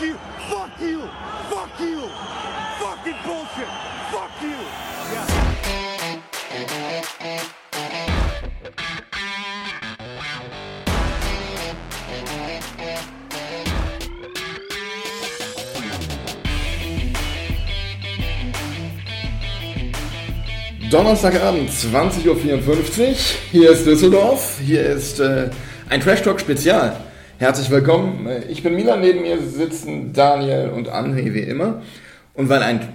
You! Fuck you! Fuck you! Fucking bullshit! Fuck you! Donnerstagabend, 20.54 Uhr. Hier ist Düsseldorf. Hier ist äh, ein Trash Talk Spezial. Herzlich willkommen. Ich bin Milan, neben mir sitzen Daniel und André wie immer. Und weil ein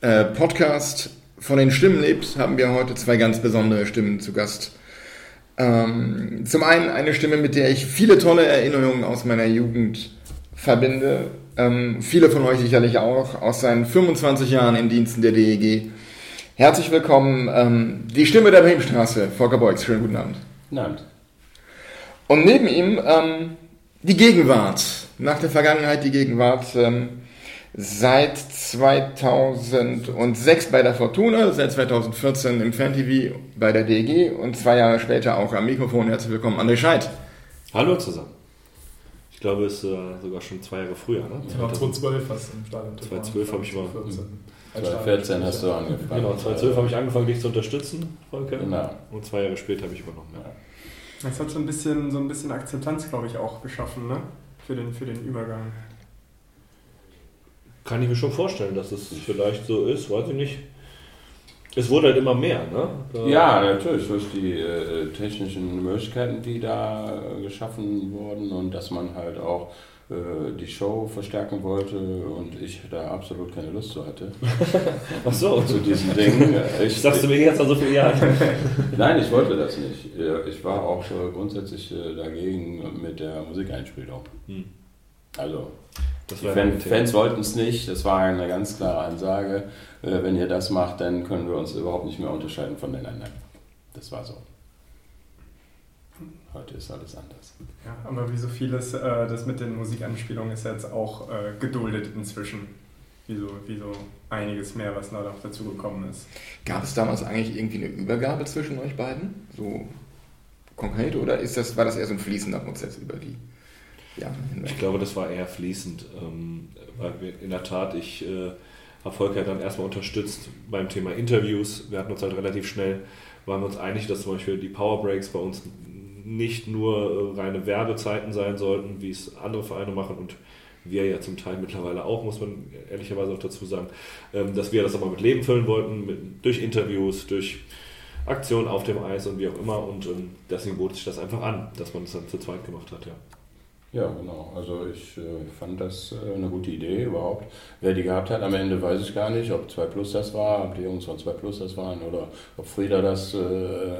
äh, Podcast von den Stimmen lebt, haben wir heute zwei ganz besondere Stimmen zu Gast. Ähm, zum einen eine Stimme, mit der ich viele tolle Erinnerungen aus meiner Jugend verbinde. Ähm, viele von euch sicherlich auch aus seinen 25 Jahren in Diensten der DEG. Herzlich willkommen, ähm, die Stimme der Bremenstraße, Volker Beugs. Schönen guten Abend. Guten Abend. Und neben ihm ähm, die Gegenwart. Nach der Vergangenheit die Gegenwart. Ähm, seit 2006 bei der Fortuna, seit 2014 im Fan-TV bei der DEG und zwei Jahre später auch am Mikrofon. Herzlich willkommen, André Scheid. Hallo zusammen. Ich glaube, es ist äh, sogar schon zwei Jahre früher, ne? Ja, 2012 hast du im Stadion. 2012 habe ich mal- 2014 hast du angefangen. Genau, 2012 habe ich angefangen, dich zu unterstützen, Volker. Genau. Und zwei Jahre später habe ich übernommen. Ja. Das hat so ein bisschen, so ein bisschen Akzeptanz, glaube ich, auch geschaffen, ne? Für den, für den Übergang. Kann ich mir schon vorstellen, dass es vielleicht so ist, weiß ich nicht. Es wurde halt immer mehr, ne? Da- Ja, natürlich, durch die äh, technischen Möglichkeiten, die da äh, geschaffen wurden und dass man halt auch äh, die Show verstärken wollte und ich da absolut keine Lust zu hatte. Ach so. Zu diesen Dingen. Ich sagst du mir jetzt nach so viel Jahren. Nein, ich wollte das nicht. Äh, Ich war auch äh, grundsätzlich äh, dagegen mit der Musikeinspielung. Hm. Also, Die Fan. Fans wollten es nicht, das war eine ganz klare Ansage. Äh, wenn ihr das macht, dann können wir uns überhaupt nicht mehr unterscheiden voneinander. Das war so. Heute ist alles anders. Ja, aber wie so vieles, äh, das mit den Musikanspielungen ist jetzt auch äh, geduldet inzwischen. Wie so, wie so einiges mehr, was da noch dazu gekommen ist. Gab es damals eigentlich irgendwie eine Übergabe zwischen euch beiden? So konkret? Oder ist das, war das eher so ein fließender Prozess über die Jahre hinweg? Ich glaube, das war eher fließend, ähm, weil wir in der Tat, ich äh, habe Volker dann erstmal unterstützt beim Thema Interviews. Wir hatten uns halt relativ schnell, waren wir uns einig, dass zum Beispiel die Power Breaks bei uns nicht nur äh, reine Werbezeiten sein sollten, wie es andere Vereine machen und wir ja zum Teil mittlerweile auch, muss man ehrlicherweise auch dazu sagen, ähm, dass wir das aber mit Leben füllen wollten, mit, durch Interviews, durch Aktionen auf dem Eis und wie auch immer und ähm, deswegen bot sich das einfach an, dass man es dann zu zweit gemacht hat, ja. Ja, genau. Also ich äh, fand das äh, eine gute Idee überhaupt. Wer die gehabt hat, am Ende weiß ich gar nicht, ob 2 Plus das war, ob die Jungs von 2 Plus das waren oder ob Frieda das äh,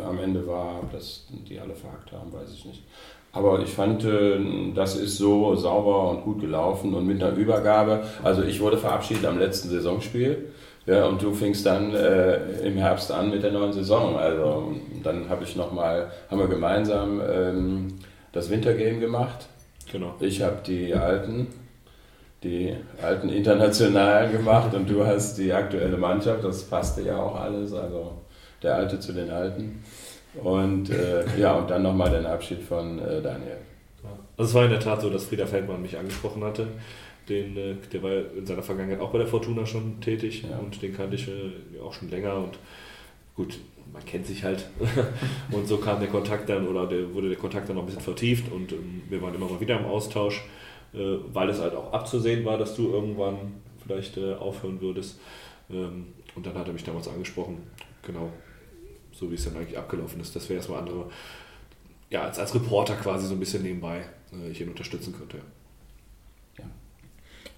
am Ende war, ob das die alle verhackt haben, weiß ich nicht. Aber ich fand, äh, das ist so sauber und gut gelaufen und mit einer Übergabe. Also ich wurde verabschiedet am letzten Saisonspiel. Ja, und du fingst dann äh, im Herbst an mit der neuen Saison. Also dann habe ich noch mal, haben wir gemeinsam ähm, das Wintergame gemacht. Genau. Ich habe die alten, die alten internationalen gemacht und du hast die aktuelle Mannschaft. Das passte ja auch alles, also der Alte zu den Alten. Und äh, ja, und dann nochmal den Abschied von äh, Daniel. Also es war in der Tat so, dass Frieder Feldmann mich angesprochen hatte. Den, äh, der war in seiner Vergangenheit auch bei der Fortuna schon tätig Ja. und den kannte ich äh, auch schon länger und gut, man kennt sich halt. und so kam der Kontakt dann oder der, wurde der Kontakt dann noch ein bisschen vertieft und ähm, wir waren immer mal wieder im Austausch, äh, weil es halt auch abzusehen war, dass du irgendwann vielleicht äh, aufhören würdest. Ähm, und dann hat er mich damals angesprochen, genau, so wie es dann eigentlich abgelaufen ist, dass wir erstmal andere, ja, als, als Reporter quasi so ein bisschen nebenbei äh, ich ihn unterstützen könnte.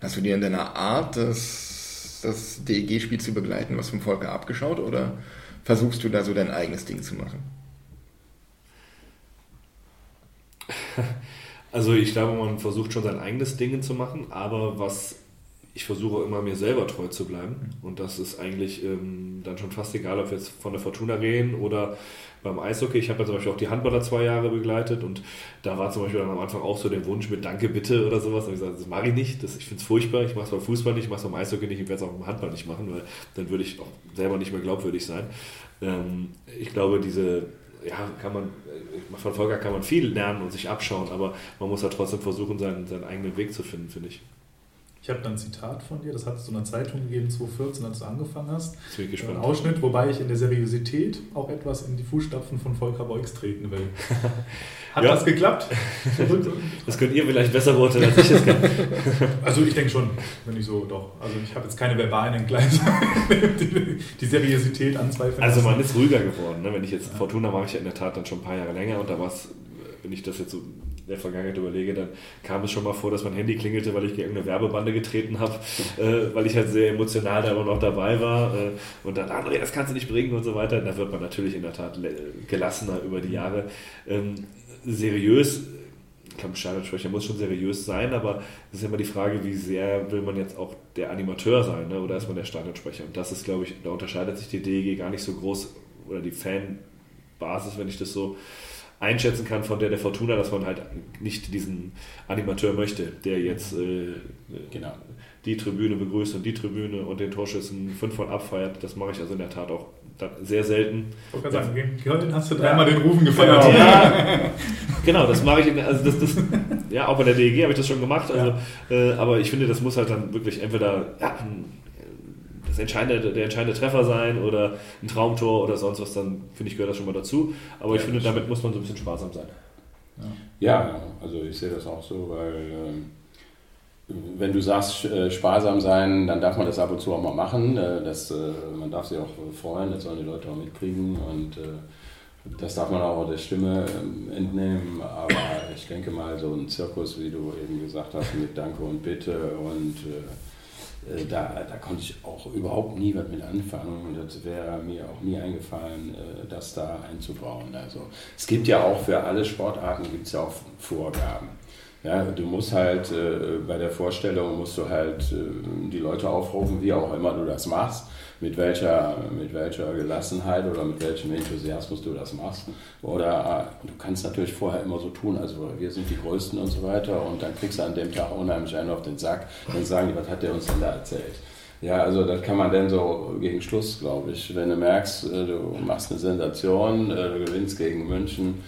Hast du dir in deiner Art, das, das DEG-Spiel zu begleiten, was vom Volker abgeschaut oder versuchst du da so dein eigenes Ding zu machen? Also ich glaube, man versucht schon sein eigenes Ding zu machen, aber was ich versuche immer mir selber treu zu bleiben. Und das ist eigentlich ähm, dann schon fast egal, ob wir jetzt von der Fortuna reden oder beim Eishockey. Ich habe ja zum Beispiel auch die Handballer zwei Jahre begleitet und da war zum Beispiel dann am Anfang auch so der Wunsch mit Danke bitte oder sowas. Und ich gesagt, das mache ich nicht, das, ich finde es furchtbar, ich mache es beim Fußball nicht, ich mache es beim Eishockey nicht, ich werde es auch beim Handball nicht machen, weil dann würde ich auch selber nicht mehr glaubwürdig sein. Ähm, ich glaube, diese ja, kann man, von Volker kann man viel lernen und sich abschauen, aber man muss ja trotzdem versuchen, seinen, seinen eigenen Weg zu finden, finde ich. Ich habe dann ein Zitat von dir, das hat es in einer Zeitung gegeben, 2014, als du angefangen hast. Jetzt bin ich Ein gespannt. Ausschnitt, wobei ich in der Seriosität auch etwas in die Fußstapfen von Volker Beugs treten will. Hat Ja. das geklappt? Das könnt ihr vielleicht besser beurteilen, als ich es kann. Also ich denke schon, wenn ich so doch. Also ich habe jetzt keine verbalen Entgleise, die, die Seriosität anzweifeln. Also man ist ruhiger geworden. Ne? Wenn ich jetzt Fortuna mache ich ja in der Tat dann schon ein paar Jahre länger und da war es, wenn ich das jetzt so der Vergangenheit überlege, dann kam es schon mal vor, dass mein Handy klingelte, weil ich gegen eine Werbebande getreten habe, äh, weil ich halt sehr emotional da immer noch dabei war äh, und dann, André, das kannst du nicht bringen und so weiter. Da wird man natürlich in der Tat gelassener über die Jahre. Ähm, seriös, ich glaube, Stadionsprecher muss schon seriös sein, aber es ist immer die Frage, wie sehr will man jetzt auch der Animateur sein ne? oder ist man der Stadionsprecher? Und das ist, glaube ich, da unterscheidet sich die DEG gar nicht so groß oder die Fanbasis, wenn ich das so einschätzen kann von der der Fortuna, dass man halt nicht diesen Animateur möchte, der jetzt äh, Genau. die Tribüne begrüßt und die Tribüne und den Torschüssen fünf von abfeiert. Das mache ich also in der Tat auch sehr selten. Ich wollte gerade sagen, gegen Köln hast du dreimal den Rufen gefeiert. Genau. Ja, genau, das mache ich. In, also das, das, ja, auch bei der DEG habe ich das schon gemacht. Also, äh, aber ich finde, das muss halt dann wirklich entweder ja, das entscheidende, der entscheidende Treffer sein oder ein Traumtor oder sonst was. Dann finde ich gehört das schon mal dazu. Aber ich Ja, finde, das damit muss man so ein bisschen sparsam sein. Ja, also ich sehe das auch so, weil ähm, wenn du sagst, äh, sparsam sein, dann darf man das ab und zu auch mal machen. Äh, das, äh, man darf sich auch freuen, das sollen die Leute auch mitkriegen und das darf man auch der Stimme ähm, entnehmen. Aber ich denke mal, so ein Zirkus, wie du eben gesagt hast, mit Danke und Bitte und äh, da, da konnte ich auch überhaupt nie was mit anfangen und das wäre mir auch nie eingefallen, äh, das da einzubauen. Also es gibt ja auch für alle Sportarten gibt es ja auch Vorgaben. Ja, du musst halt äh, bei der Vorstellung musst du halt äh, die Leute aufrufen, wie auch immer du das machst, mit welcher, mit welcher Gelassenheit oder mit welchem Enthusiasmus du das machst. Oder äh, du kannst natürlich vorher immer so tun, also wir sind die Größten und so weiter und dann kriegst du an dem Tag unheimlich einen auf den Sack und sagen die, was hat der uns denn da erzählt? Ja, also das kann man dann so gegen Schluss, glaube ich. Wenn du merkst, äh, du machst eine Sensation, äh, du gewinnst gegen München,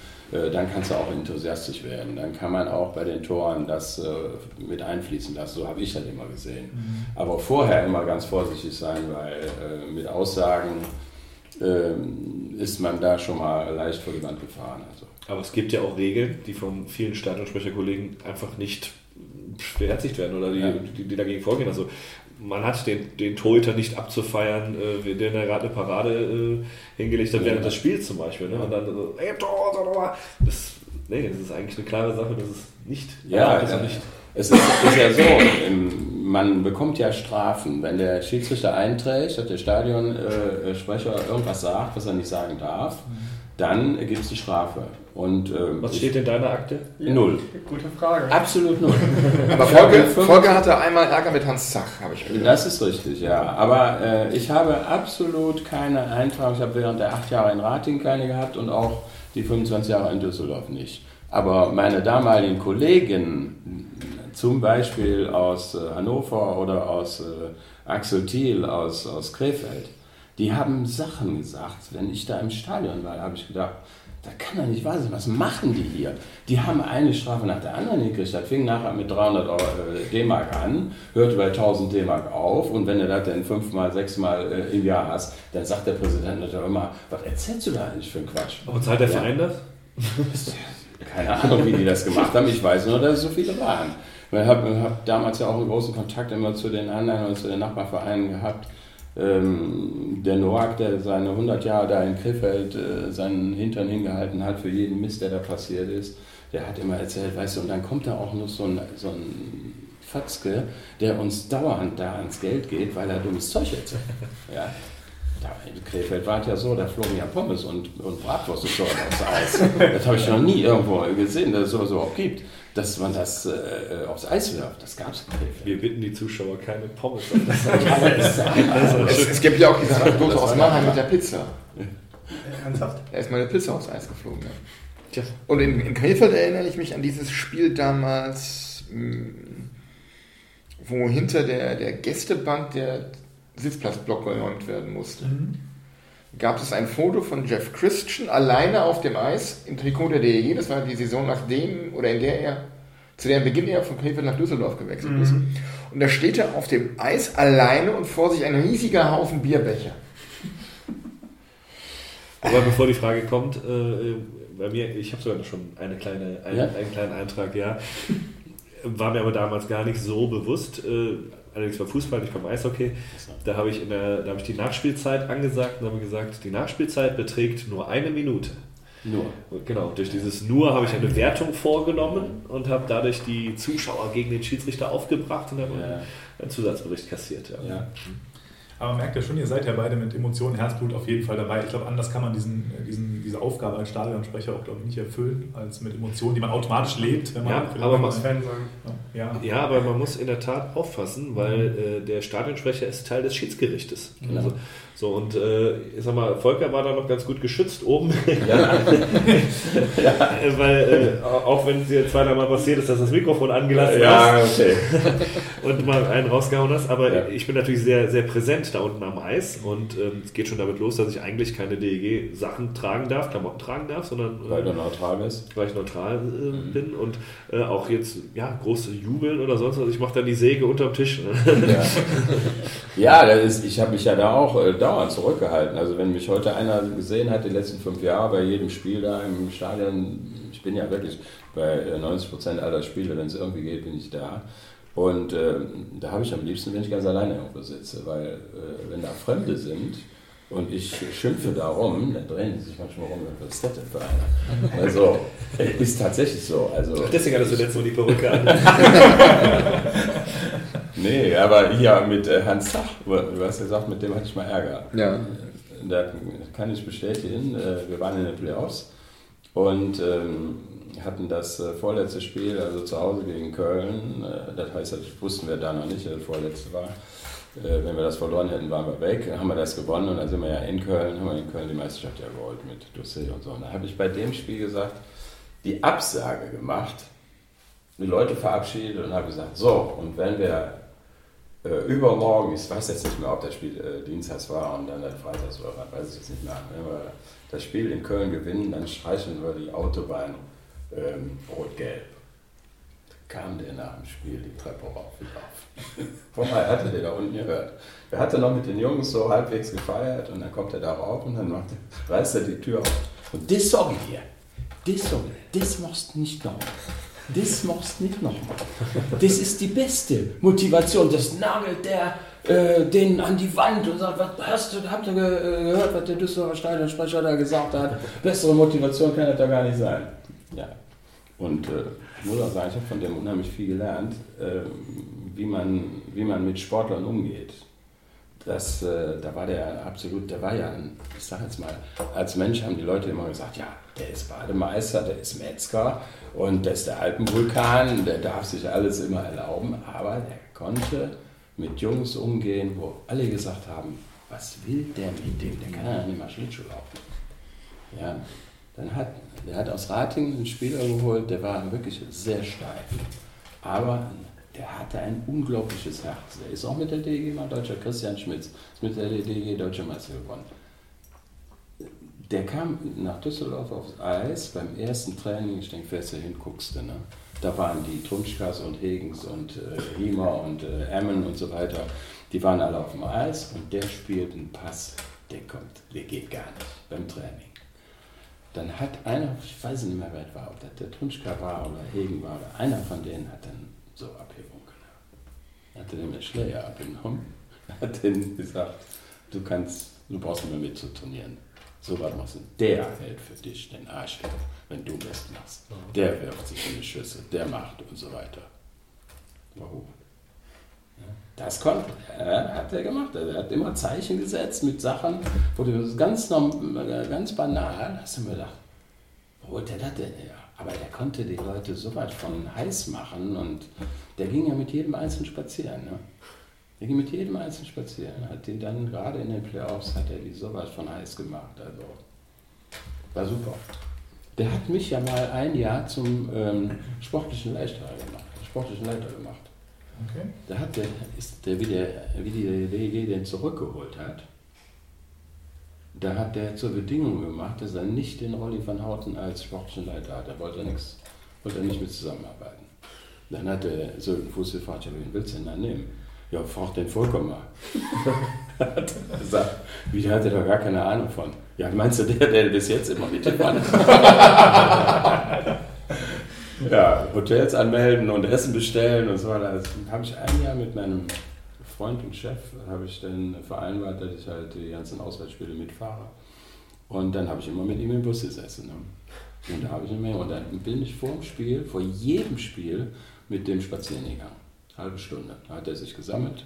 dann kannst du auch enthusiastisch werden. Dann kann man auch bei den Toren das äh, mit einfließen lassen. So habe ich das immer gesehen. Aber vorher immer ganz vorsichtig sein, weil äh, mit Aussagen ähm, ist man da schon mal leicht vor die Wand gefahren. Also. Aber es gibt ja auch Regeln, die von vielen Stadionsprecherkollegen einfach nicht beherzigt werden oder die, Ja. die, die dagegen vorgehen. Also man hat den, den Torhüter nicht abzufeiern, äh, den er gerade eine Parade äh, hingelegt hat Ja. während des Spiels zum Beispiel. Ne? Und dann so, ey, Tor, Tor, Tor. Das, nee, das ist eigentlich eine klare Sache, das ist nicht. Ja, das ist ja. nicht. Es ist, ist ja so, man bekommt ja Strafen. Wenn der Schiedsrichter einträgt, dass der Stadionsprecher irgendwas sagt, was er nicht sagen darf, dann gibt es die Strafe. Und, ähm, Was steht in deiner Akte? Null. Gute Frage. Absolut null. Aber Volker, Volker hatte einmal Ärger mit Hans Zach, habe ich gehört. Das ist richtig, ja. Aber äh, ich habe absolut keine Eintragung. Ich habe während der acht Jahre in Rating keine gehabt und auch die 25 Jahre in Düsseldorf nicht. Aber meine damaligen Kollegen, zum Beispiel aus äh, Hannover oder aus äh, Axel Thiel aus, aus Krefeld, die haben Sachen gesagt. Wenn ich da im Stadion war, habe ich gedacht, das kann doch nicht wahr sein. Was machen die hier? Die haben eine Strafe nach der anderen gekriegt. Das fing nachher mit 300 Euro, äh, D-Mark an, hörte bei 1000 D-Mark auf. Und wenn du das dann fünfmal, sechsmal äh, im Jahr hast, dann sagt der Präsident natürlich immer, was erzählst du da eigentlich für einen Quatsch? Aber zahlt der Ja. Verein das? Keine Ahnung, wie die das gemacht haben. Ich weiß nur, dass es so viele waren. Ich habe hab damals ja auch einen großen Kontakt immer zu den anderen und zu den Nachbarvereinen gehabt. Ähm, der Noak, der seine 100 Jahre da in Krefeld äh, seinen Hintern hingehalten hat für jeden Mist, der da passiert ist, der hat immer erzählt, weißt du, und dann kommt da auch noch so ein, so ein Fatzke, der uns dauernd da ans Geld geht, weil er dummes Zeug erzählt. Ja. In Krefeld war es ja so, da flogen ja Pommes und, und Bratwurst und so aufs Eis. Das habe ich noch nie irgendwo gesehen, dass es sowas überhaupt gibt. Dass man das äh, aufs Eis wirft, das gab es in Krefeld. Wir bitten die Zuschauer keine Pommes auf das ist Es, es gibt ja auch diese Anekdote aus Mannheim mit der Pizza. Ernsthaft? Da ist mal eine Pizza aufs Eis geflogen. Ja. Und in, in Krefeld erinnere ich mich an dieses Spiel damals, mh, wo hinter der, der Gästebank der Sitzplatzblock geräumt werden musste. Gab es ein Foto von Jeff Christian alleine auf dem Eis im Trikot der DEG. Das war die Saison nachdem oder in der er zu deren Beginn er von Krefeld nach Düsseldorf gewechselt ist. Und da steht er auf dem Eis alleine und vor sich ein riesiger Haufen Bierbecher. Aber bevor die Frage kommt, äh, bei mir, ich habe sogar schon eine kleine, einen, Ja? einen kleinen Eintrag, ja. War mir aber damals gar nicht so bewusst. Äh, allerdings beim Fußball, nicht beim Eishockey. Da habe ich, in der, da habe ich die Nachspielzeit angesagt und habe gesagt, die Nachspielzeit beträgt nur eine Minute. Nur. Genau, durch dieses Nur habe ich eine Wertung vorgenommen und habe dadurch die Zuschauer gegen den Schiedsrichter aufgebracht und habe Ja. einen Zusatzbericht kassiert. Ja. Ja. Aber man merkt ja schon, ihr seid ja beide mit Emotionen, Herzblut auf jeden Fall dabei. Ich glaube, anders kann man diesen, diesen, diese Aufgabe als Stadionsprecher auch, glaube ich, nicht erfüllen, als mit Emotionen, die man automatisch lebt. Wenn man Ja, aber man- Fan sagen. ja. Ja, aber man muss in der Tat aufpassen, weil äh, der Stadionsprecher ist Teil des Schiedsgerichtes. Genau. Also, so und äh, ich sag mal, Volker war da noch ganz gut geschützt oben, Ja. Äh, weil äh, auch wenn es dir zweimal passiert ist, dass das Mikrofon angelassen ja, hast okay. und mal einen rausgehauen hast, aber Ja. ich bin natürlich sehr, sehr präsent da unten am Eis und ähm, es geht schon damit los, dass ich eigentlich keine DEG-Sachen tragen darf, Klamotten tragen darf, sondern äh, Weil du neutral bist. weil ich neutral äh, bin und äh, auch jetzt ja große Jubeln oder sonst was. Ich mache dann die Säge unterm Tisch. Ja, ja das ist, ich habe mich ja da auch äh, dauernd zurückgehalten. Also wenn mich heute einer gesehen hat, die letzten fünf Jahre bei jedem Spiel da im Stadion, ich bin ja wirklich bei äh, 90 Prozent aller Spiele, wenn es irgendwie geht, bin ich da. Und äh, da habe ich am liebsten, wenn ich ganz alleine irgendwo sitze, weil äh, wenn da Fremde sind und ich schimpfe da rum, dann drehen die sich manchmal rum, was ist das denn für einer? Also, äh, ist tatsächlich so. Also, Deswegen hattest du letztes Mal die Perücke an. Nee, aber hier mit äh, Hans Zach, du hast gesagt, mit dem hatte ich mal Ärger. Ja. Da kann ich bestätigen, äh, wir waren in den Playoffs und ähm, hatten das äh, vorletzte Spiel, also zu Hause gegen Köln. Äh, das heißt, das wussten wir da noch nicht, das vorletzte war. Äh, wenn wir das verloren hätten, waren wir weg. Dann haben wir das gewonnen und dann sind wir ja in Köln, haben wir in Köln die Meisterschaft ja geholt mit Dossier und so. Und da habe ich bei dem Spiel gesagt, die Absage gemacht, die Leute verabschiedet und habe gesagt, so, und wenn wir äh, übermorgen, ich weiß jetzt nicht mehr, ob das Spiel äh, Dienstags war und dann der Freitags war, weiß ich jetzt nicht mehr. Wenn wir das Spiel in Köln gewinnen, dann streichen wir die Autobahn ähm, rot-gelb. Kam der nach dem Spiel die Treppe rauf und auf. Vorher hatte der da unten gehört. Er hatte noch mit den Jungs so halbwegs gefeiert und dann kommt er da rauf und dann macht, reißt er die Tür auf. Und das ich dir, das dir, das machst du nicht nochmal. Das machst du nicht nochmal. Das ist die beste Motivation. Das nagelt der äh, den an die Wand und sagt, was hast du, habt ihr äh, gehört, was der Düsseldorfer Stadionsprecher da gesagt hat? Bessere Motivation kann das da gar nicht sein. Ja. Und äh, muss auch sagen, ich habe von dem unheimlich viel gelernt, äh, wie, man, wie man mit Sportlern umgeht. Das, äh, da war der absolut, der war ja, ein, ich sag jetzt mal, als Mensch haben die Leute immer gesagt, ja, der ist Bademeister, der ist Metzger und der ist der Alpenvulkan, der darf sich alles immer erlauben, aber der konnte mit Jungs umgehen, wo alle gesagt haben, was will der mit dem, der kann ja nicht mal Schlittschuh laufen. Ja, dann hat, der hat aus Ratingen einen Spieler geholt, der war wirklich sehr steif. Aber der hatte ein unglaubliches Herz. Der ist auch mit der DG mal Deutscher, Christian Schmitz, ist mit der DG Deutscher Meister geworden. Der kam nach Düsseldorf aufs Eis beim ersten Training, ich denke, fährst du hin, guckst du, ne? Da waren die Trunschkas und Hegens und äh, Hiemer und äh, Emmen und so weiter. Die waren alle auf dem Eis und der spielt einen Pass, der kommt, der geht gar nicht beim Training. Dann hat einer, ich weiß nicht mehr, wer es war, ob das der Trunschka war oder Hegen war, oder einer von denen hat dann so Abhebung genommen. Hat den mit Schläger abgenommen, hat denen gesagt, du kannst, du brauchst nicht mehr mit zu turnieren. So was machst du. Der hält für dich den Arsch hin, wenn du das machst. Der wirft sich in die Schüsse, der macht und so weiter. Warum? Das konnte er, hat er gemacht. Er hat immer Zeichen gesetzt mit Sachen, wo du ganz, äh, ganz banal hast du mir gedacht, wo holt der das denn her? Aber der konnte die Leute so weit von heiß machen und der ging ja mit jedem Einzelnen spazieren. Ne? Der ging mit jedem Einzelnen spazieren. Hat die dann, gerade in den Playoffs, hat er die so weit von heiß gemacht. Also war super. Der hat mich ja mal ein Jahr zum ähm, sportlichen Leiter gemacht. Sportlichen Leiter gemacht. Okay. Da hat der, ist der, wie, der, wie die DEG den zurückgeholt hat, da hat der zur Bedingung gemacht, dass er nicht den Rolli van Houten als sportlichen Leiter hat. Da wollte er nichts, wollte er nicht mit zusammenarbeiten. Dann hat der so den Fuß gefragt, ja, wen willst du denn da nehmen? Ja, frag den Volker mal. hat er gesagt, wie, der hatte da gar keine Ahnung von. Ja, meinst du der, der bis jetzt immer mitgefahren ist? ja, Hotels anmelden und Essen bestellen und so weiter. Das habe ich ein Jahr mit meinem Freund und Chef, habe ich dann vereinbart, dass ich halt die ganzen Auswärtsspiele mitfahre. Und dann habe ich immer mit ihm im Bus gesessen. Ne? Und da habe ich immer, und dann bin ich vor dem Spiel, vor jedem Spiel mit dem spazieren gegangen. Halbe Stunde. Da hat er sich gesammelt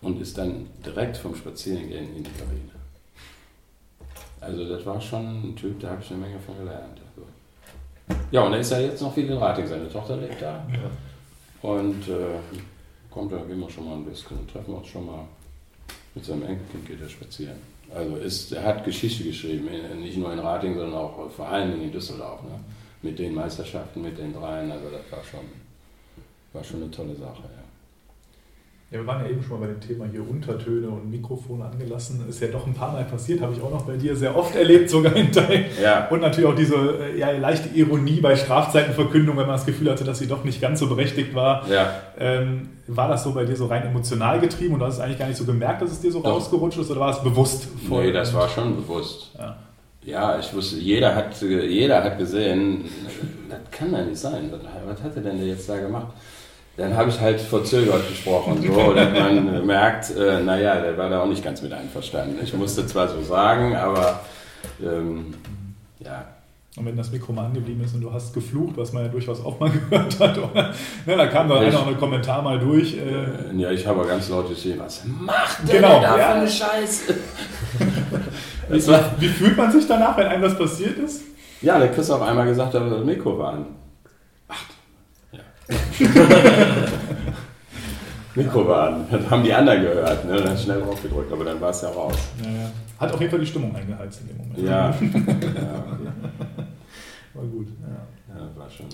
und ist dann direkt vom Spazierengehen in die Kabine. Also das war schon ein Typ, da habe ich eine Menge von gelernt. Ja, und er ist ja jetzt noch viel in Rating, seine Tochter lebt da. Und äh, kommt, da gehen wir schon mal ein bisschen, treffen wir uns schon mal. Mit seinem Enkelkind geht er spazieren. Also ist, er hat Geschichte geschrieben, nicht nur in Rating, sondern auch vor allen Dingen in Düsseldorf. Ne? Mit den Meisterschaften, mit den dreien, also das war schon, war schon eine tolle Sache. Ja. Ja, wir waren ja eben schon mal bei dem Thema hier Untertöne und Mikrofone angelassen. Ist ja doch ein paar Mal passiert, habe ich auch noch bei dir sehr oft erlebt, sogar in Teilen. Ja. Und natürlich auch diese äh, ja, leichte Ironie bei Strafzeitenverkündung, wenn man das Gefühl hatte, dass sie doch nicht ganz so berechtigt war. Ja. Ähm, war das so bei dir so rein emotional getrieben und du hast es eigentlich gar nicht so gemerkt, dass es dir so Doch. rausgerutscht ist oder war es bewusst? Nee, das war schon bewusst. Ja. Ja, ich wusste, jeder hat, jeder hat gesehen, das kann ja nicht sein. Was hat er denn jetzt da gemacht? Dann habe ich halt verzögert gesprochen, so, dass man merkt, äh, naja, der war da auch nicht ganz mit einverstanden. Ich musste zwar so sagen, aber ähm, ja, Und wenn das Mikro mal angeblieben ist und du hast geflucht, was man ja durchaus auch mal gehört hat, oder, ne, da kam dann Ich- einer einen Kommentar mal durch. Äh, äh, ja, ich habe ganz laut geschrien, was macht der Genau, da ja. für eine Scheiße? War, wie fühlt man sich danach, wenn einem das passiert ist? ja, der Chris auf einmal gesagt hat, das Mikro war an. Ja. Mikro war an. Das haben die anderen gehört. Ne? Dann schnell drauf gedrückt, aber dann war es ja raus. Naja, hat auf jeden Fall die Stimmung eingeheizt in dem Moment. Ja, ja, War gut. Ja. ja war schon.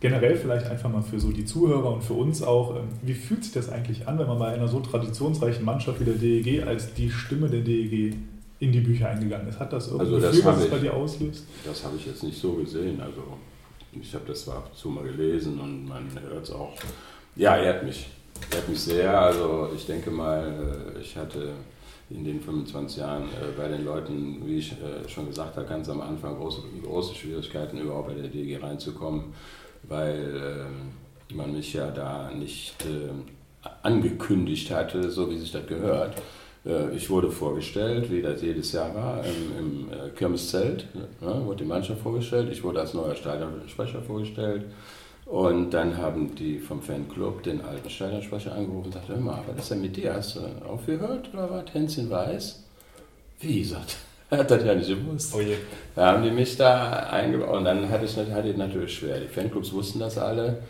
Generell vielleicht einfach mal für so die Zuhörer und für uns auch, ähm, wie fühlt sich das eigentlich an, wenn man bei einer so traditionsreichen Mannschaft wie der DEG als die Stimme der DEG in die Bücher eingegangen ist? Hat das irgendein Also das Gefühl, was es bei dir auslöst? Das habe ich jetzt nicht so gesehen. Also ich habe das zwar ab und zu mal gelesen und man hört es auch. Ja, ehrt mich. Ehrt mich sehr. Also ich denke mal, äh, ich hatte in den 25 Jahren äh, bei den Leuten, wie ich äh, schon gesagt habe, ganz am Anfang große, große Schwierigkeiten überhaupt bei der DG reinzukommen, weil ähm, man mich ja da nicht äh, angekündigt hatte, so wie sich das gehört. Äh, Ich wurde vorgestellt, wie das jedes Jahr war, im, im äh, Kirmeszelt, ne, wurde die Mannschaft vorgestellt. Ich wurde als neuer Stadionsprecher vorgestellt. Und dann haben die vom Fanclub den alten Stadionsprecher angerufen und sagte, hör mal, was ist denn mit dir? Hast du aufgehört oder was? Hänschen weiß? Wie, sagt er, hat das ja nicht gewusst. Oh je. Da haben die mich da eingebaut und dann hatte ich, hatte ich natürlich schwer. Die Fanclubs wussten das alle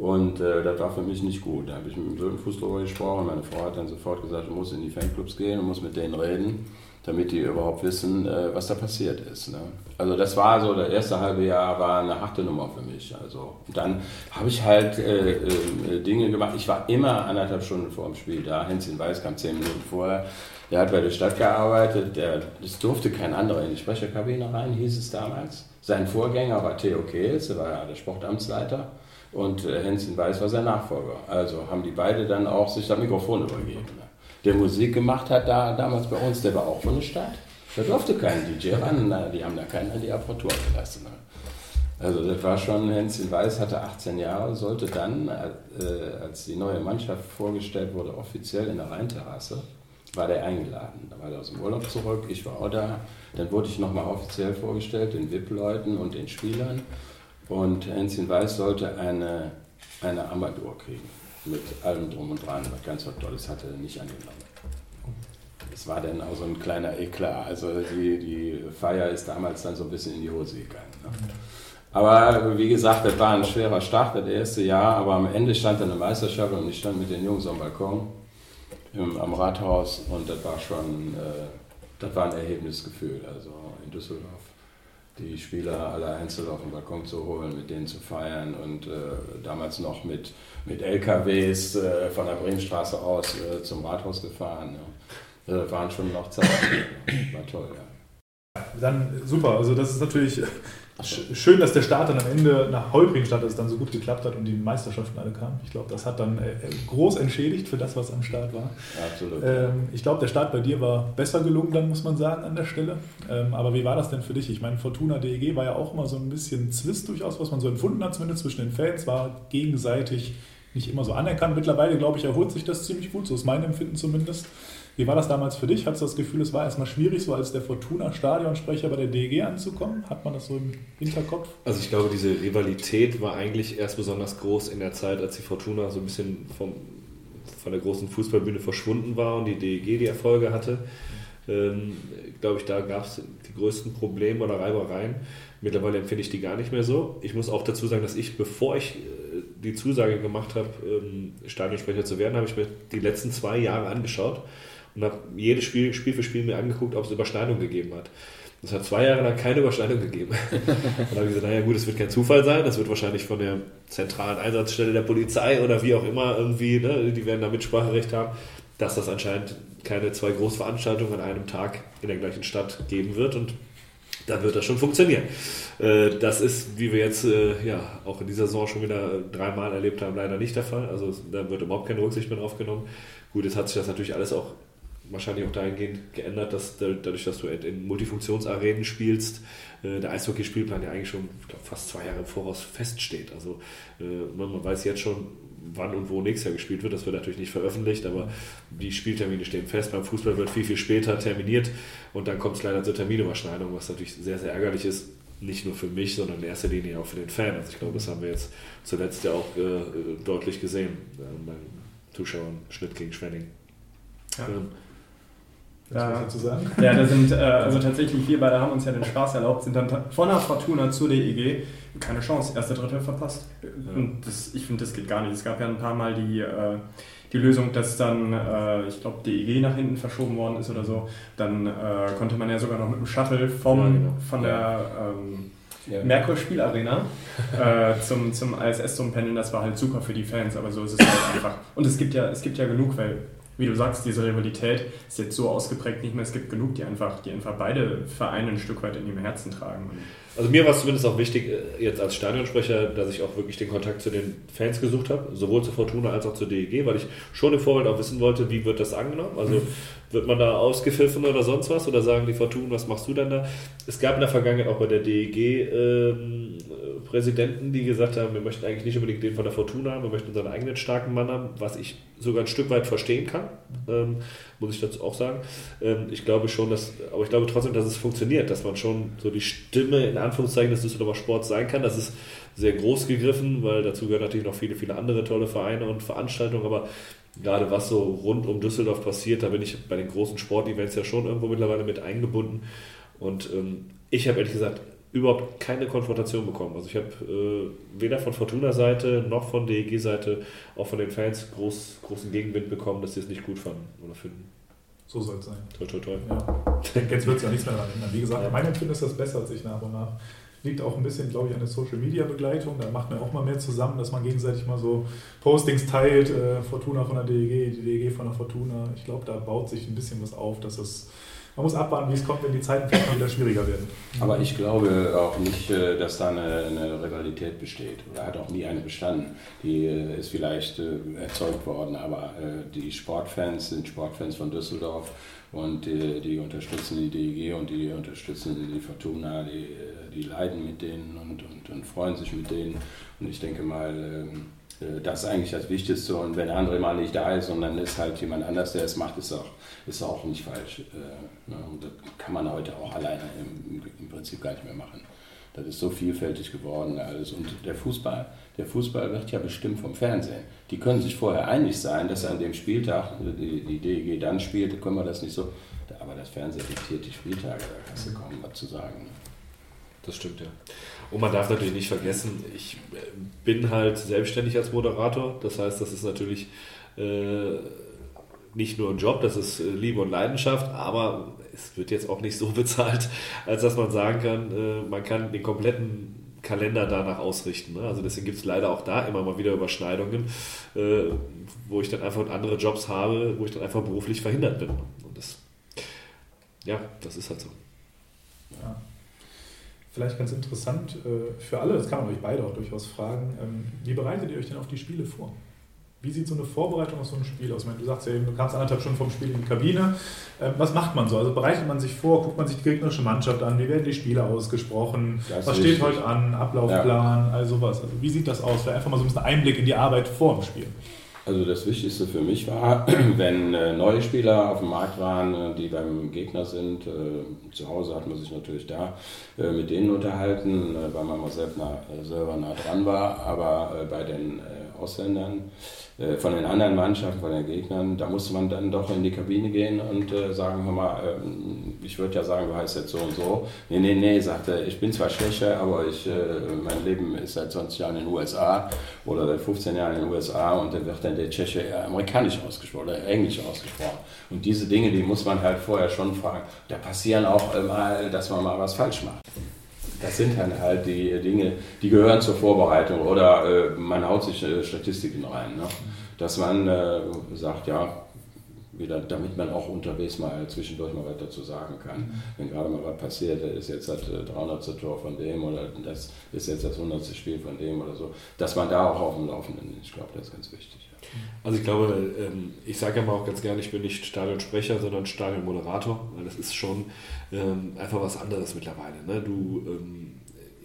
und äh, das war für mich nicht gut. Da habe ich mit dem Söhnfuß drüber gesprochen. Meine Frau hat dann sofort gesagt, du musst in die Fanclubs gehen und musst mit denen reden, damit die überhaupt wissen, äh, was da passiert ist. Ne? Also das war so, das erste halbe Jahr war eine harte Nummer für mich. Also dann habe ich halt äh, äh, Dinge gemacht. Ich war immer anderthalb Stunden vor dem Spiel da. Hänschen Weiß kam zehn Minuten vorher. Der hat bei der Stadt gearbeitet. Der, es durfte kein anderer in die Sprecherkabine rein, hieß es damals. Sein Vorgänger war Theo Kehls, der war ja der Sportamtsleiter. Und äh, Hänschen Weiß war sein Nachfolger. Also haben die beide dann auch sich das Mikrofon übergeben. Ne? Der Musik gemacht hat da damals bei uns, der war auch von der Stadt. Da durfte kein DJ ran, die haben da keinen an die Apparatur gelassen. Ne? Also das war schon, Hänschen Weiß hatte 18 Jahre, sollte dann, äh, als die neue Mannschaft vorgestellt wurde, offiziell in der Rheinterrasse, war der eingeladen. Da war er aus dem Urlaub zurück, ich war auch da. Dann wurde ich nochmal offiziell vorgestellt, den VIP-Leuten und den Spielern. Und Hänschen Weiß sollte eine, eine Armbanduhr kriegen, mit allem drum und dran, was ganz was Tolles hatte er nicht angenommen. Es war dann auch so ein kleiner Eklat. Also die, die Feier ist damals dann so ein bisschen in die Hose gegangen. Ne? Aber wie gesagt, das war ein schwerer Start, das erste Jahr, aber am Ende stand dann eine Meisterschaft und ich stand mit den Jungs am Balkon im, am Rathaus und das war schon, äh, das war ein erhebendes Gefühl. Also in Düsseldorf die Spieler alle einzeln auf den Balkon zu holen, mit denen zu feiern und äh, damals noch mit, mit LKWs äh, von der Bremenstraße aus äh, zum Rathaus gefahren. Ja. Das waren schon noch Zeiten. War toll, ja. Dann super, also das ist natürlich Schön, dass der Start dann am Ende nach dass es dann so gut geklappt hat und die Meisterschaften alle kamen. Ich glaube, das hat dann äh, groß entschädigt für das, was am Start war. Absolut. Ähm, ich glaube, der Start bei dir war besser gelungen, dann muss man sagen, an der Stelle. Ähm, aber wie war das denn für dich? Ich meine, Fortuna DEG war ja auch immer so ein bisschen Zwist durchaus, was man so empfunden hat, zumindest zwischen den Fans, war gegenseitig nicht immer so anerkannt. Mittlerweile, glaube ich, erholt sich das ziemlich gut, so ist mein Empfinden zumindest. Wie war das damals für dich? Hattest du das Gefühl, es war erstmal schwierig, so als der Fortuna-Stadionsprecher bei der DEG anzukommen? Hat man das so im Hinterkopf? Also ich glaube, diese Rivalität war eigentlich erst besonders groß in der Zeit, als die Fortuna so ein bisschen vom, von der großen Fußballbühne verschwunden war und die DEG die Erfolge hatte. Ähm, glaube ich, da gab es die größten Probleme oder Reibereien. Mittlerweile empfinde ich die gar nicht mehr so. Ich muss auch dazu sagen, dass ich, bevor ich äh, die Zusage gemacht habe, ähm, Stadionsprecher zu werden, habe ich mir die letzten zwei Jahre angeschaut und habe jedes Spiel, Spiel für Spiel mir angeguckt, ob es Überschneidungen gegeben hat. Es hat zwei Jahre lang keine Überschneidung gegeben. und habe ich gesagt, naja gut, es wird kein Zufall sein, das wird wahrscheinlich von der zentralen Einsatzstelle der Polizei oder wie auch immer irgendwie, ne, die werden da Mitspracherecht haben, dass das anscheinend keine zwei Großveranstaltungen an einem Tag in der gleichen Stadt geben wird und dann wird das schon funktionieren. Äh, das ist, wie wir jetzt äh, ja auch in dieser Saison schon wieder dreimal erlebt haben, leider nicht der Fall. Also da wird überhaupt keine Rücksicht mehr drauf genommen. Gut, jetzt hat sich das natürlich alles auch wahrscheinlich auch dahingehend geändert, dass dadurch, dass du in Multifunktionsarenen spielst, äh, der Eishockeyspielplan ja eigentlich schon glaub, fast zwei Jahre im Voraus feststeht. Also äh, man weiß jetzt schon, wann und wo nächstes Jahr gespielt wird. Das wird natürlich nicht veröffentlicht, aber die Spieltermine stehen fest. Beim Fußball wird viel, viel später terminiert und dann kommt es leider zur Terminüberschneidung, was natürlich sehr, sehr ärgerlich ist. Nicht nur für mich, sondern in erster Linie auch für den Fan. Also ich glaube, das haben wir jetzt zuletzt ja auch äh, deutlich gesehen äh, beim Zuschauerschnitt gegen Schwenning. Ja. Ähm, Ja. Ja, da sind, äh, also tatsächlich, wir beide haben uns ja den Spaß erlaubt, sind dann von der Fortuna zur DEG, keine Chance, erste, dritte verpasst. Und das, ich finde, das geht gar nicht. Es gab ja ein paar Mal die, äh, die Lösung, dass dann, äh, ich glaube, DEG nach hinten verschoben worden ist oder so. Dann äh, konnte man ja sogar noch mit dem Shuttle vom, Ja, genau. von der ähm, Ja. Merkur Spielarena äh, zum, zum ISS zum Pendeln, das war halt super für die Fans, aber so ist es halt einfach. Und es gibt ja, es gibt ja genug, weil, wie du sagst, diese Rivalität ist jetzt so ausgeprägt nicht mehr. Es gibt genug, die einfach, die einfach beide Vereine ein Stück weit in ihrem Herzen tragen. Also mir war es zumindest auch wichtig, äh, jetzt als Stadionsprecher, dass ich auch wirklich den Kontakt zu den Fans gesucht habe, sowohl zur Fortuna als auch zur DEG, weil ich schon im Vorfeld auch wissen wollte, wie wird das angenommen. Also wird man da ausgepfiffen oder sonst was oder sagen die Fortuna, was machst du denn da? Es gab in der Vergangenheit auch bei der DEG ähm, äh, Präsidenten, die gesagt haben, wir möchten eigentlich nicht unbedingt den von der Fortuna haben, wir möchten unseren eigenen starken Mann haben, was ich sogar ein Stück weit verstehen kann, ähm, muss ich dazu auch sagen. Ähm, ich glaube schon, dass, aber ich glaube trotzdem, dass es funktioniert, dass man schon so die Stimme in Anführungszeichen des Düsseldorfer Sports sein kann. Das ist sehr groß gegriffen, weil dazu gehören natürlich noch viele, viele andere tolle Vereine und Veranstaltungen, aber gerade was so rund um Düsseldorf passiert, da bin ich bei den großen Sportevents ja schon irgendwo mittlerweile mit eingebunden. Und ähm, ich habe ehrlich gesagt überhaupt keine Konfrontation bekommen. Also ich habe äh, weder von Fortuna-Seite noch von DEG-Seite, auch von den Fans groß, großen Gegenwind bekommen, dass sie es nicht gut fanden oder finden. So soll es sein. Toi, toi, toi. Ja. Jetzt wird es ja nichts mehr daran ändern. Wie gesagt, mein Empfinden ist, das bessert sich nach und nach. Liegt auch ein bisschen, glaube ich, an der Social-Media-Begleitung. Da macht man auch mal mehr zusammen, dass man gegenseitig mal so Postings teilt. Äh, Fortuna von der DEG, die DEG von der Fortuna. Ich glaube, da baut sich ein bisschen was auf. Dass es, man muss abwarten, wie es kommt, wenn die Zeiten vielleicht wieder schwieriger werden. Aber ich glaube auch nicht, äh, dass da eine, eine Rivalität besteht. Oder hat auch nie eine bestanden. Die äh, ist vielleicht äh, erzeugt worden, aber die Sportfans sind Sportfans von Düsseldorf und die, die unterstützen die DEG und die unterstützen die Fortuna, die, die leiden mit denen und, und, und freuen sich mit denen. Und ich denke mal, ähm, äh, das ist eigentlich das Wichtigste. Und wenn der andere mal nicht da ist und dann ist halt jemand anders, der es macht, ist auch, ist auch nicht falsch. Äh, ne? Und das kann man heute auch alleine im, im Prinzip gar nicht mehr machen. Das ist so vielfältig geworden alles. Und der Fußball, der Fußball wird ja bestimmt vom Fernsehen. Die können sich vorher einig sein, dass an dem Spieltag die, die DEG dann spielt, können wir das nicht so. Aber das Fernsehen diktiert die Spieltage, da kannst du kaum was zu sagen. Das stimmt, ja. Und man darf natürlich nicht vergessen, ich äh, bin halt selbstständig als Moderator. Das heißt, das ist natürlich äh, nicht nur ein Job, das ist äh, Liebe und Leidenschaft, aber es wird jetzt auch nicht so bezahlt, als dass man sagen kann, äh, man kann den kompletten Kalender danach ausrichten. Ne? Also deswegen gibt es leider auch da immer mal wieder Überschneidungen, äh, wo ich dann einfach andere Jobs habe, wo ich dann einfach beruflich verhindert bin. Und das, ja, das ist halt so. Ja. Vielleicht ganz interessant äh, für alle, das kann man euch beide auch durchaus fragen, ähm, wie bereitet ihr euch denn auf die Spiele vor? Wie sieht so eine Vorbereitung auf so ein Spiel aus? Ich meine, du sagst ja eben, du kamst anderthalb Stunden vom Spiel in die Kabine. Ähm, was macht man so? Also bereitet man sich vor, guckt man sich die gegnerische Mannschaft an, wie werden die Spiele ausgesprochen, Das was steht heute an, Ablaufplan, all sowas. Also wie sieht das aus? Vielleicht einfach mal so ein bisschen Einblick in die Arbeit vor dem Spiel. Also das Wichtigste für mich war, wenn äh, neue Spieler auf dem Markt waren, äh, die beim Gegner sind. Äh, zu Hause hat man sich natürlich da mit denen unterhalten, weil man mal selbst nah, selber nah dran war. Aber bei den Ausländern, äh, von den anderen Mannschaften, von den Gegnern, da musste man dann doch in die Kabine gehen und äh, sagen, hör mal, äh, ich würde ja sagen, du heißt jetzt so und so. Nee, nee, nee, sagte, er, ich bin zwar Tscheche, aber ich, äh, mein Leben ist seit 20 Jahren in den USA oder seit 15 Jahren in den USA und dann wird dann der Tscheche eher amerikanisch ausgesprochen oder englisch ausgesprochen. Und diese Dinge, die muss man halt vorher schon fragen. Da passieren auch mal, dass man mal was falsch macht. Das sind dann halt die Dinge, die gehören zur Vorbereitung oder äh, man haut sich äh, Statistiken rein. Ne? Dass man äh, sagt, ja, wieder, damit man auch unterwegs mal zwischendurch mal was dazu sagen kann. Wenn gerade mal was passiert, ist jetzt das äh, 300. Tor von dem oder das ist jetzt das 100. Spiel von dem oder so, dass man da auch auf dem Laufenden ist. Ich glaube, das ist ganz wichtig. Ja. Also ich glaube, ähm, ich sage ja mal auch ganz gerne, ich bin nicht Stadionsprecher, sondern Stadionmoderator, weil das ist schon ähm, einfach was anderes mittlerweile. Ne? Du, ähm,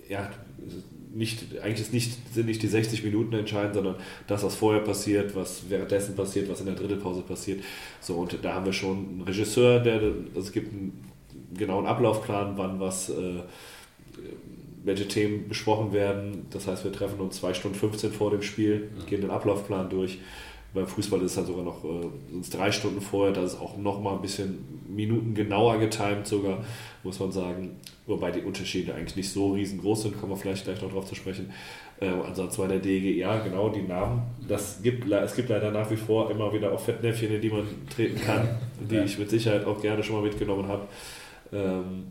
ja, nicht, eigentlich ist nicht, sind nicht die 60 Minuten entscheidend, sondern das, was vorher passiert, was währenddessen passiert, was in der Drittelpause passiert. So, und da haben wir schon einen Regisseur, der, also es gibt einen genauen Ablaufplan, wann was, äh, welche Themen besprochen werden. Das heißt, wir treffen uns 2 Stunden 15 vor dem Spiel, gehen den Ablaufplan durch. Beim Fußball ist es halt sogar noch äh, drei Stunden vorher, das ist auch noch mal ein bisschen Minuten genauer getimt sogar, muss man sagen. Wobei die Unterschiede eigentlich nicht so riesengroß sind, kommen wir vielleicht gleich noch drauf zu sprechen. Äh, ansonsten war der ja genau, die Namen. Das gibt, es gibt leider nach wie vor immer wieder auch Fettnäpfchen, in die man treten kann, die ich mit Sicherheit auch gerne schon mal mitgenommen habe. Ähm,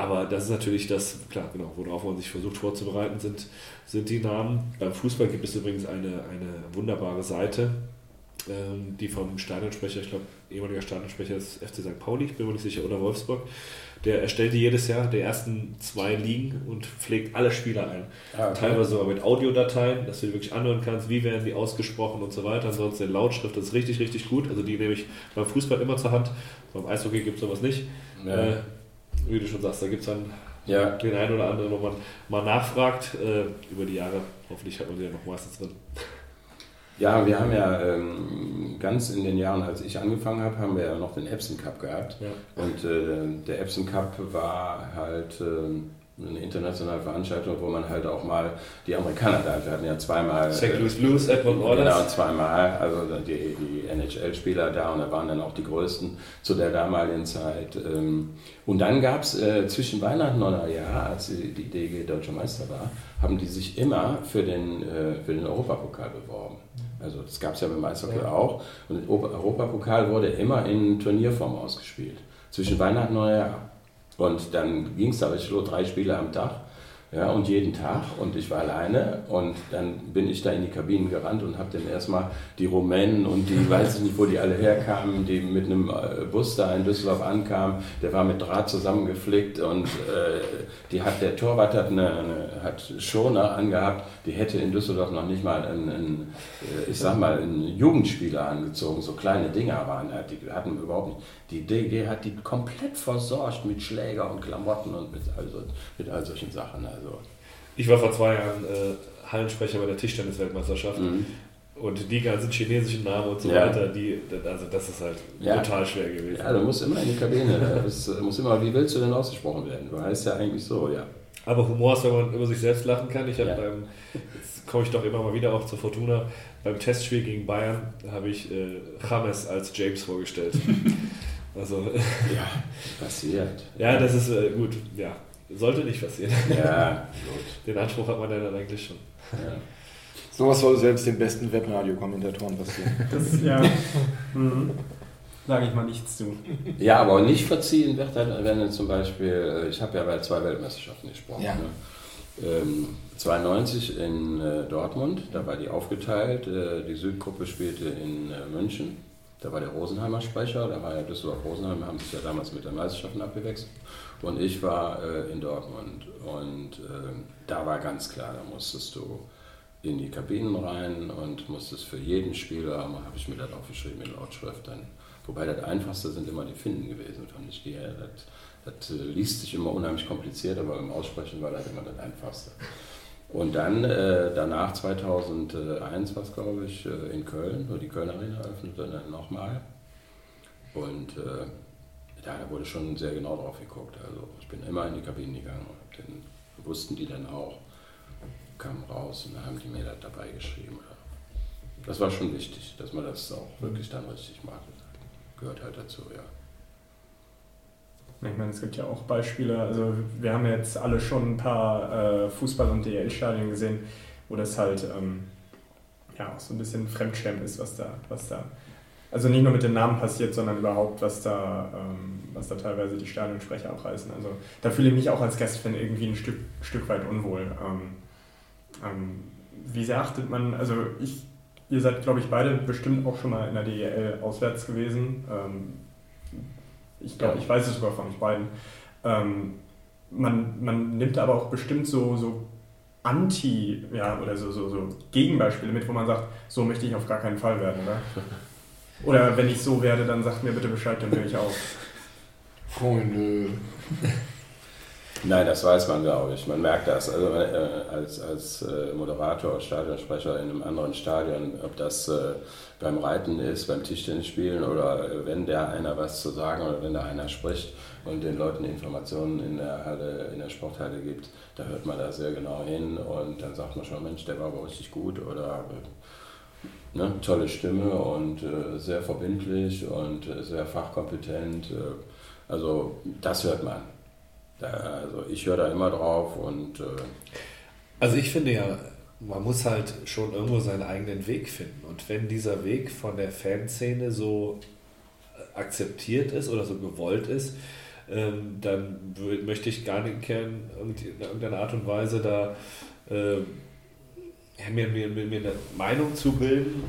aber das ist natürlich das, klar, genau, worauf man sich versucht vorzubereiten, sind, sind die Namen. Beim Fußball gibt es übrigens eine, eine wunderbare Seite, ähm, die vom Stadionsprecher, ich glaube, ehemaliger Stadionsprecher ist FC St. Pauli, ich bin mir nicht sicher, oder Wolfsburg, der erstellt die jedes Jahr, die ersten zwei Ligen und pflegt alle Spieler ein. Ah, okay. Teilweise sogar mit Audiodateien, dass du die wirklich anhören kannst, wie werden die ausgesprochen und so weiter. Ansonsten in Lautschrift, das ist richtig, richtig gut. Also die nehme ich beim Fußball immer zur Hand. Beim Eishockey gibt es sowas nicht. Ja. Äh, wie du schon sagst, da gibt es dann Ja. den einen oder anderen, wo man mal nachfragt. Äh, über die Jahre, hoffentlich hat man die ja noch meistens drin. Ja, wir haben ja ähm, ganz in den Jahren, als ich angefangen habe, haben wir ja noch den Epson Cup gehabt. Ja. Und äh, der Epson Cup war halt äh, eine internationale Veranstaltung, wo man halt auch mal die Amerikaner da, wir hatten ja zweimal. St. äh, Louis Blues, Genau, Oilers. zweimal. Also die, die NHL-Spieler da und da waren dann auch die größten zu der damaligen Zeit. Ähm, Und dann gab es äh, zwischen Weihnachten und Neujahr, als die, DG Deutscher Meister war, haben die sich immer für den, äh, für den Europapokal beworben. Also das gab es ja beim Eishockey auch. Und der Opa- Europapokal wurde immer in Turnierform ausgespielt. Zwischen Weihnachten und Neujahr. Und dann ging es da wirklich nur drei Spiele am Tag. Ja, und jeden Tag. Und ich war alleine. Und dann bin ich da in die Kabinen gerannt und habe dann erstmal die Rumänen und die, weiß ich nicht, wo die alle herkamen, die mit einem äh, Bus da in Düsseldorf ankamen. Der war mit Draht zusammengeflickt und äh, die hat, der Torwart hat, eine, eine, hat Schoner angehabt. Die hätte in Düsseldorf noch nicht mal einen, einen äh, ich sag mal, einen Jugendspieler angezogen. So kleine Dinger waren. halt. Die hatten überhaupt nicht. Die DG hat die komplett versorgt mit Schläger und Klamotten und mit, also, mit all solchen Sachen. Also, Ich war vor zwei Jahren äh, Hallensprecher bei der Tischtennis-Weltmeisterschaft. Und die ganzen chinesischen Namen und so Mhm. Ja. weiter, die, also das ist halt Ja. total schwer gewesen. ja, du musst immer in die Kabine. Das muss immer, wie willst du denn ausgesprochen werden? Du heißt ja eigentlich so, ja. Aber Humor ist, wenn man über sich selbst lachen kann. Ich habe Ja. beim, jetzt komme ich doch immer mal wieder auch zur Fortuna, beim Testspiel gegen Bayern habe ich äh, James als James vorgestellt. also, Ja, passiert. ja, das ist äh, gut, ja, sollte nicht passieren. Ja, gut. Den Anspruch hat man ja dann eigentlich schon. Ja. Sowas soll selbst den besten Webradiokommentatoren passieren. Das, ja. Mhm. Sage ich mal nichts zu. Ja, aber nicht verziehen wird halt, wenn zum Beispiel, ich habe ja bei zwei Weltmeisterschaften gesprochen. Ja. Ne? Ähm, 92 in äh, Dortmund, da war die aufgeteilt. Äh, die Südgruppe spielte in äh, München Da war der Rosenheimer Sprecher, da war ja Düsseldorf-Rosenheim, haben sich ja damals mit den Meisterschaften abgewechselt. Und ich war äh, in Dortmund. Und äh, da war ganz klar, da musstest du in die Kabinen rein und musstest für jeden Spieler, habe ich mir das aufgeschrieben in Lautschrift, dann, wobei das Einfachste sind immer die Finden gewesen, fand ich. Die, das, das äh, liest sich immer unheimlich kompliziert, aber im Aussprechen war das immer das Einfachste. Und dann äh, danach 2001 war es, glaube ich, äh, in Köln, wo die Köln Arena eröffnete dann nochmal. Und äh, da wurde schon sehr genau drauf geguckt. Also ich bin immer in die Kabinen gegangen den wussten die dann auch, kamen raus und dann haben die mir das dabei geschrieben. Das war schon wichtig, dass man das auch wirklich dann richtig macht. Gehört halt dazu, ja. Ich meine, es gibt ja auch Beispiele, also wir haben jetzt alle schon ein paar äh, Fußball- und DL-Stadien gesehen, wo das halt ähm, ja so ein bisschen Fremdschämen ist, was da, was da, also nicht nur mit den Namen passiert, sondern überhaupt, was da, ähm, was da teilweise die Stadionsprecher auch reißen. Also da fühle ich mich auch als Gastfan irgendwie ein Stück, Stück weit unwohl. Ähm, ähm, wie sehr achtet man, also ich, ihr seid, glaube ich, beide bestimmt auch schon mal in der DEL auswärts gewesen. Ähm, ich glaube, ich weiß es sogar von euch beiden. Ähm, man, man nimmt aber auch bestimmt so, so Anti- ja, oder so, so, so Gegenbeispiele mit, wo man sagt, so möchte ich auf gar keinen Fall werden, oder? Oder wenn ich so werde, dann sagt mir bitte Bescheid, dann höre ich auf. Freunde. Nein, das weiß man, glaube ich. Man merkt das. Also äh, als, als äh, Moderator, als Stadionsprecher in einem anderen Stadion, ob das äh, beim Reiten ist, beim Tischtennis spielen oder äh, wenn der einer was zu sagen oder wenn da einer spricht und den Leuten Informationen in der Halle, in der Sporthalle gibt, da hört man da sehr genau hin und dann sagt man schon, Mensch, der war aber richtig gut oder äh, ne, tolle Stimme und äh, sehr verbindlich und sehr fachkompetent. also das hört man. Also ich höre da immer drauf und. Äh also ich finde ja, man muss halt schon irgendwo seinen eigenen Weg finden. Und wenn dieser Weg von der Fanszene so akzeptiert ist oder so gewollt ist, ähm, dann möchte ich gar nicht in irgendeiner Art und Weise da äh, mir, mir, mir eine Meinung zu bilden,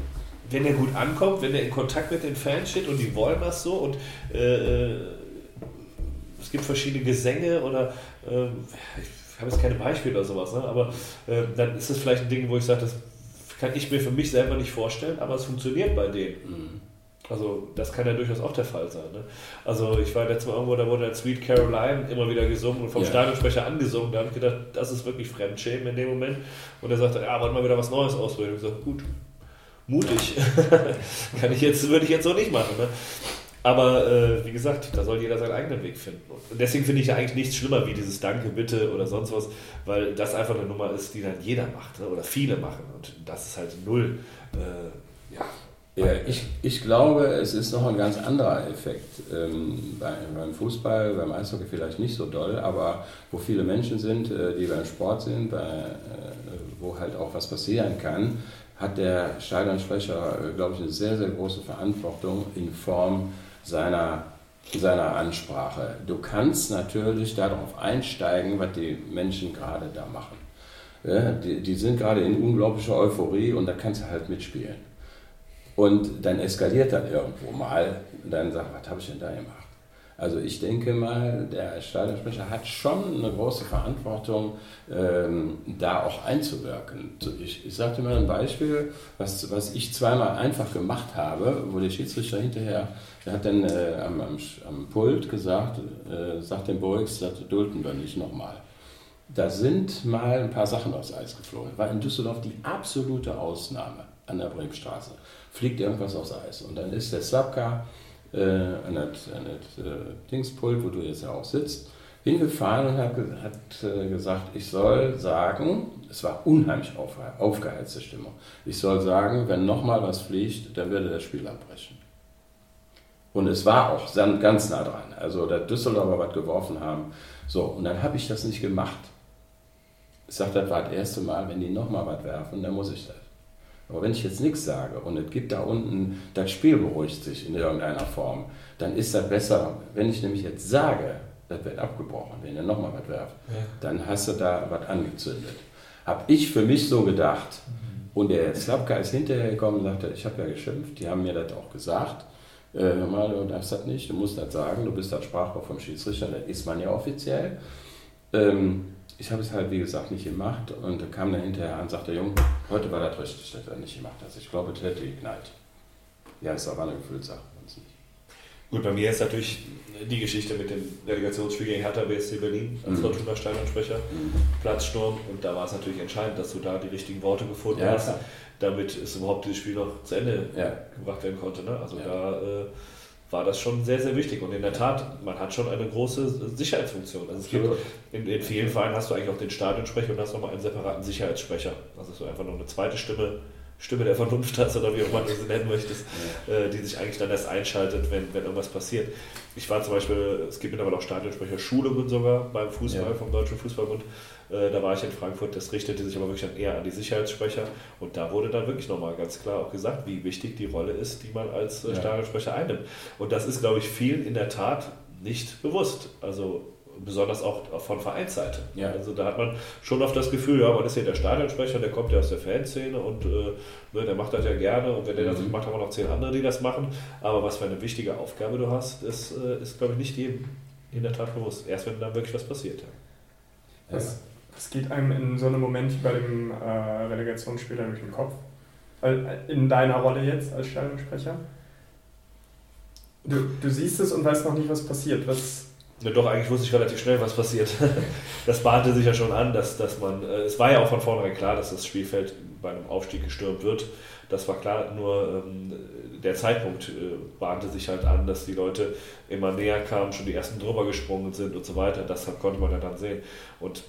wenn er gut ankommt, wenn er in Kontakt mit den Fans steht und die wollen das so und äh, es gibt verschiedene Gesänge oder äh, ich habe jetzt keine Beispiele oder sowas, ne? aber äh, dann ist es vielleicht ein Ding, wo ich sage, das kann ich mir für mich selber nicht vorstellen, aber es funktioniert bei denen. Mhm. Also das kann ja durchaus auch der Fall sein. Ne? Also ich war letztes Mal irgendwo, da wurde der Sweet Caroline immer wieder gesungen und vom ja. Stadionsprecher angesungen. Da habe ich gedacht, das ist wirklich Fremdschämen in dem Moment. Und er sagte, ja, wollen wir wieder was Neues ausprobieren. Ich gesagt, gut, mutig. kann ich jetzt, würde ich jetzt so nicht machen. Ne? Aber äh, wie gesagt, da soll jeder seinen eigenen Weg finden. Und deswegen finde ich ja eigentlich nichts schlimmer wie dieses Danke, bitte oder sonst was, weil das einfach eine Nummer ist, die dann jeder macht ne? oder viele machen. Und das ist halt null. Äh, ja. Ja, ich, ich glaube, es ist noch ein ganz anderer Effekt. Ähm, bei, beim Fußball, beim Eishockey vielleicht nicht so doll, aber wo viele Menschen sind, äh, die beim Sport sind, bei, äh, wo halt auch was passieren kann, hat der Stadionsprecher, äh, glaube ich, eine sehr, sehr große Verantwortung in Form seiner, seiner Ansprache. Du kannst natürlich darauf einsteigen, was die Menschen gerade da machen. Ja, die, die sind gerade in unglaublicher Euphorie und da kannst du halt mitspielen. Und dann eskaliert das irgendwo mal und dann sagt, was habe ich denn da gemacht? Also ich denke mal, der Stadionsprecher hat schon eine große Verantwortung, ähm, da auch einzuwirken. Ich, ich sagte mal ein Beispiel, was, was ich zweimal einfach gemacht habe, wo der Schiedsrichter hinterher, der hat dann äh, am, am, am, Pult gesagt, äh, sagt dem Boix, das dulden wir nicht nochmal. Da sind mal ein paar Sachen aufs Eis geflogen. War in Düsseldorf die absolute Ausnahme an der Bremstraße. Fliegt irgendwas aufs Eis. Und dann ist der Slapka äh, an das, an das äh, Dingspult, wo du jetzt ja auch sitzt, hingefahren und hat, hat äh, gesagt, ich soll sagen, es war unheimlich auf, aufgeheizte Stimmung, ich soll sagen, wenn nochmal was fliegt, dann würde das Spiel abbrechen. Und es war auch ganz nah dran. Also da Düsseldorfer was geworfen haben. So, und dann habe ich das nicht gemacht. Ich sage, das war das erste Mal, wenn die nochmal was werfen, dann muss ich das. Aber wenn ich jetzt nichts sage und es gibt da unten, das Spiel beruhigt sich in irgendeiner Form, dann ist das besser. Wenn ich nämlich jetzt sage, das wird abgebrochen, wenn ihr nochmal was werft, ja. dann hast du da was angezündet. Habe ich für mich so gedacht, Und der Slapka ist hinterher gekommen und sagte, ich habe ja geschimpft, die haben mir das auch gesagt. Äh, hör mal, du darfst das nicht, du musst das sagen, du bist das Sprachrohr vom Schiedsrichter, das ist man ja offiziell. Ähm, ich habe es halt, wie gesagt, nicht gemacht und da kam dann hinterher an und sagte, Junge, heute war das richtig, dass du das nicht gemacht hast. Ich glaube, das hätte geknallt. Ja, ist aber eine Gefühlssache. Gut, bei mir ist natürlich die Geschichte mit dem Relegationsspiel gegen Hertha BSC Berlin als Mhm. Fortuna Steinsprecher, Mhm. Platzsturm und da war es natürlich entscheidend, dass du da die richtigen Worte gefunden Ja, hast, damit es überhaupt dieses Spiel noch zu Ende Ja. gebracht werden konnte. Ne? Also Ja. da äh, war das schon sehr, sehr wichtig und in der Tat, man hat schon eine große Sicherheitsfunktion. Also es gibt in, in vielen Vereinen hast du eigentlich auch den Stadionsprecher und hast nochmal einen separaten Sicherheitssprecher. Also so einfach noch eine zweite Stimme, Stimme der Vernunft hast oder wie auch immer du sie nennen möchtest, äh, die sich eigentlich dann erst einschaltet, wenn, wenn irgendwas passiert. Ich war zum Beispiel, es gibt mittlerweile auch Stadionsprecher Schulungen sogar beim Fußball, Ja. vom Deutschen Fußballbund. Äh, da war ich in Frankfurt, das richtete sich aber wirklich dann eher an die Sicherheitssprecher und da wurde dann wirklich nochmal ganz klar auch gesagt, wie wichtig die Rolle ist, die man als äh, Ja. Stadionsprecher einnimmt. Und das ist, glaube ich, vielen in der Tat nicht bewusst. Also besonders auch von Vereinsseite. Ja. Also da hat man schon oft das Gefühl, ja, man ist hier der Stadionsprecher, der kommt ja aus der Fanszene und äh, ne, der macht das ja gerne und wenn der das Mhm. nicht macht, haben wir noch zehn andere, die das machen. Aber was für eine wichtige Aufgabe du hast, ist, äh, ist glaube ich, nicht jedem in der Tat bewusst. Erst wenn dann wirklich was passiert. Ja. Ja. Was geht einem in so einem Moment wie bei dem äh, Relegationsspiel durch den Kopf? Äh, In deiner Rolle jetzt als Stadionsprecher? Du, du siehst es und weißt noch nicht, was passiert. Was, Ja, doch, eigentlich wusste ich relativ schnell, was passiert. Das bahnte sich ja schon an, dass, dass man, äh, es war ja auch von vornherein klar, dass das Spielfeld bei einem Aufstieg gestürmt wird. Das war klar, nur ähm, der Zeitpunkt äh, bahnte sich halt an, dass die Leute immer näher kamen, schon die ersten drüber gesprungen sind und so weiter. Das konnte man ja dann sehen. Und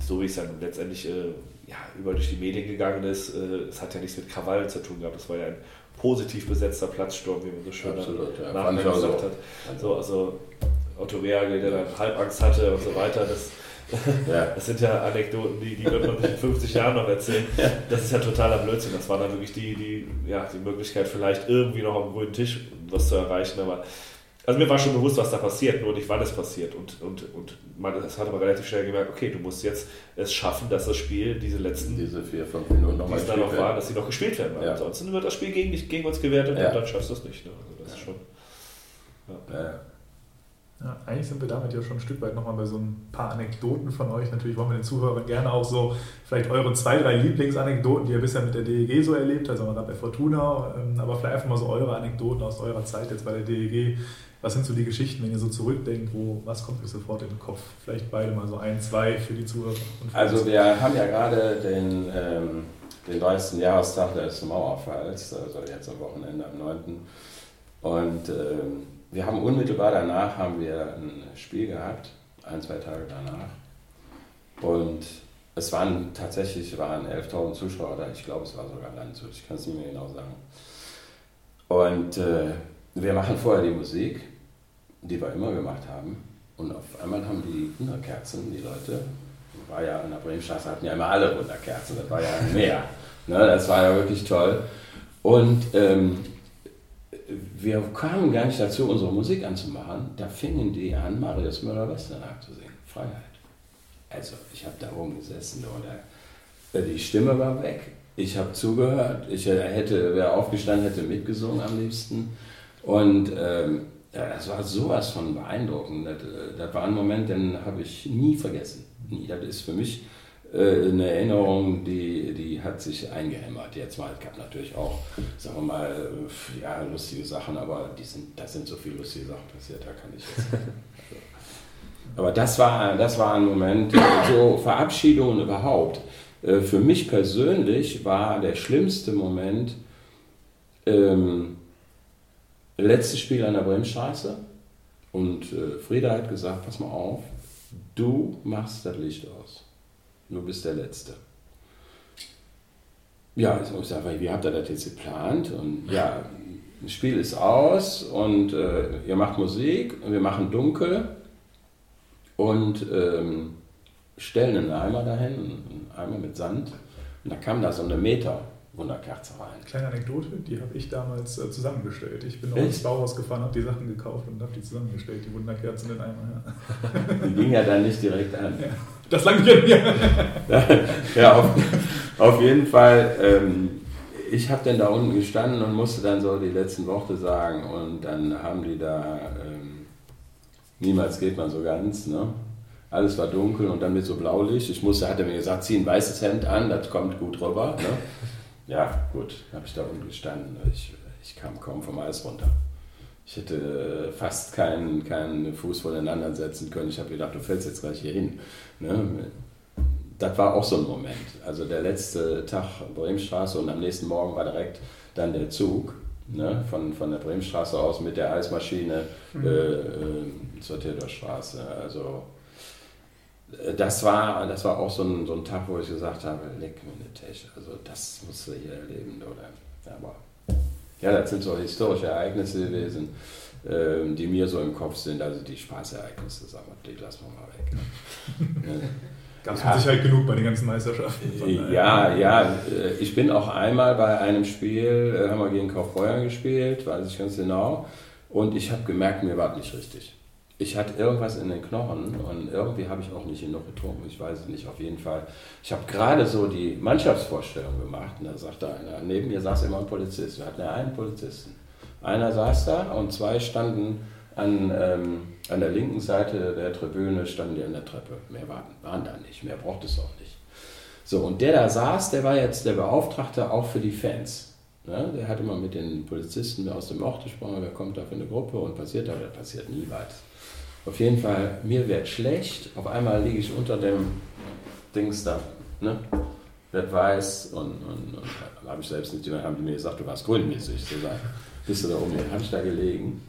so wie es dann letztendlich äh, ja, über durch die Medien gegangen ist, äh, es hat ja nichts mit Krawall zu tun gehabt. Das war ja ein positiv besetzter Platzsturm, wie man so schön Absolut, ja. nachher gesagt so. hat. So, also Otto Reagel, der dann Halbangst hatte und so weiter, das, Ja. das sind ja Anekdoten, die, die wird man in 50 Jahren noch erzählen. Das ist ja totaler Blödsinn. Das war dann wirklich die, die, ja, die Möglichkeit, vielleicht irgendwie noch am grünen Tisch was zu erreichen. Aber also mir war schon bewusst, was da passiert, nur nicht wann es passiert. Und, und, und man das hat aber relativ schnell gemerkt, okay, du musst jetzt es schaffen, dass das Spiel, diese letzten, die Diese vier, fünf Minuten nochmal es dann noch waren, dass sie noch gespielt werden. Ja. Ansonsten wird das Spiel gegen, dich, gegen uns gewertet Ja. und dann schaffst du es nicht. Ne? Also das ist schon. Ja. Ja, eigentlich sind wir damit ja schon ein Stück weit nochmal bei so ein paar Anekdoten von euch. Natürlich wollen wir den Zuhörern gerne auch so vielleicht eure zwei, drei Lieblingsanekdoten, die ihr bisher mit der DEG so erlebt habt, also gerade bei Fortuna, ähm, aber vielleicht einfach mal so eure Anekdoten aus eurer Zeit jetzt bei der DEG. Was sind so die Geschichten, wenn ihr so zurückdenkt, wo, was kommt euch sofort in den Kopf? Vielleicht beide mal so ein, zwei für die Zuhörer. Und für Also wir haben ja gerade den, ähm, den 30. Jahrestag des Mauerfalls, also jetzt am Wochenende am 9. Und ähm, wir haben unmittelbar danach haben wir ein Spiel gehabt, ein, zwei Tage danach. Und es waren tatsächlich waren 11.000 Zuschauer da, ich glaube es war sogar Landshut, ich kann es nicht mehr genau sagen. Und äh, wir machen vorher die Musik, die wir immer gemacht haben. Und auf einmal haben die Wunderkerzen, die Leute, war ja an der Bremenstraße, hatten ja immer alle Wunderkerzen, das war ja Meer. ne, das war ja wirklich toll. Und ähm, wir kamen gar nicht dazu, unsere Musik anzumachen. Da fingen die an, Marius Müller-Westernhagen zu singen. Freiheit. Also, ich habe da oben gesessen und da, die Stimme war weg. Ich habe zugehört. Ich äh, hätte, wäre aufgestanden, hätte mitgesungen am liebsten. Und ähm, das war sowas von beeindruckend. Das, äh, das war ein Moment, den habe ich nie vergessen. Nie. Das ist für mich eine Erinnerung, die, die hat sich eingehämmert. Jetzt mal, es gab natürlich auch, sagen wir mal, äh, ja, lustige Sachen, aber die sind, da sind so viele lustige Sachen passiert, da kann ich jetzt. aber das war, das war ein Moment, so Verabschiedungen überhaupt. Äh, Für mich persönlich war der schlimmste Moment ähm, letztes Spiel an der Bremstraße und äh, Frieda hat gesagt, pass mal auf, du machst das Licht aus. Du bist der Letzte. Ja, ich sage, wie habt ihr das jetzt geplant? Und ja, das Spiel ist aus und äh, ihr macht Musik und wir machen dunkel und ähm, stellen einen Eimer dahin, einen Eimer mit Sand. Und da kam da so eine Meter Wunderkerze rein. Kleine Anekdote, die habe ich damals äh, zusammengestellt. Ich bin auch Echt? ins Bauhaus gefahren, habe die Sachen gekauft und habe die zusammengestellt, die Wunderkerzen in Eimer. Ja. Die ging ja dann nicht direkt an. Das langt ja mir. ja, auf, Auf jeden Fall, ähm, ich habe dann da unten gestanden und musste dann so die letzten Worte sagen und dann haben die da, ähm, niemals geht man so ganz, ne? Alles war dunkel und dann mit so Blaulicht. Ich musste, hat er mir gesagt, zieh ein weißes Hemd an, das kommt gut rüber. Ne? Ja, gut, habe ich da unten gestanden. Ich, ich kam kaum vom Eis runter. Ich hätte fast keinen, keinen Fuß voneinander setzen können. Ich habe gedacht, du fällst jetzt gleich hier hin. Ne? Das war auch so ein Moment. Also der letzte Tag Bremenstraße und am nächsten Morgen war direkt dann der Zug ne? von, von der Bremenstraße aus mit der Eismaschine mhm. äh, äh, zur Theodorstraße. Also äh, das war, das war auch so ein, so ein Tag, wo ich gesagt habe, leck mir eine Tasche. Also das musst du hier erleben. Oder? Aber ja, das sind so historische Ereignisse gewesen, äh, die mir so im Kopf sind. Also die Spaßereignisse, sagen wir, die lassen wir mal weg. Gab es ja. mit Sicherheit genug bei den ganzen Meisterschaften. Ja, ja. Äh, ich bin auch einmal bei einem Spiel, äh, haben wir gegen Kaufbeuern gespielt, weiß ich ganz genau. Und ich habe gemerkt, mir war nicht richtig ich hatte irgendwas in den Knochen und irgendwie habe ich auch nicht genug getrunken. Ich weiß es nicht, auf jeden Fall. Ich habe gerade so die Mannschaftsvorstellung gemacht und da sagte einer, neben mir saß immer ein Polizist. Wir hatten ja einen Polizisten. Einer saß da und zwei standen an, ähm, an der linken Seite der Tribüne, standen die an der Treppe. Mehr waren, waren da nicht, mehr braucht es auch nicht. So, und der da saß, der war jetzt der Beauftragte auch für die Fans. Ja, der hat immer mit den Polizisten aus dem Ort gesprochen, wer kommt da für eine Gruppe und passiert da, oder passiert nie was. Auf jeden Fall, mir wird schlecht. Auf einmal liege ich unter dem Dings da. Ne? Wird weiß und, und, und habe ich selbst nicht, haben die mir gesagt, du warst grünmäßig. So da bist du da oben, habe ich da gelegen.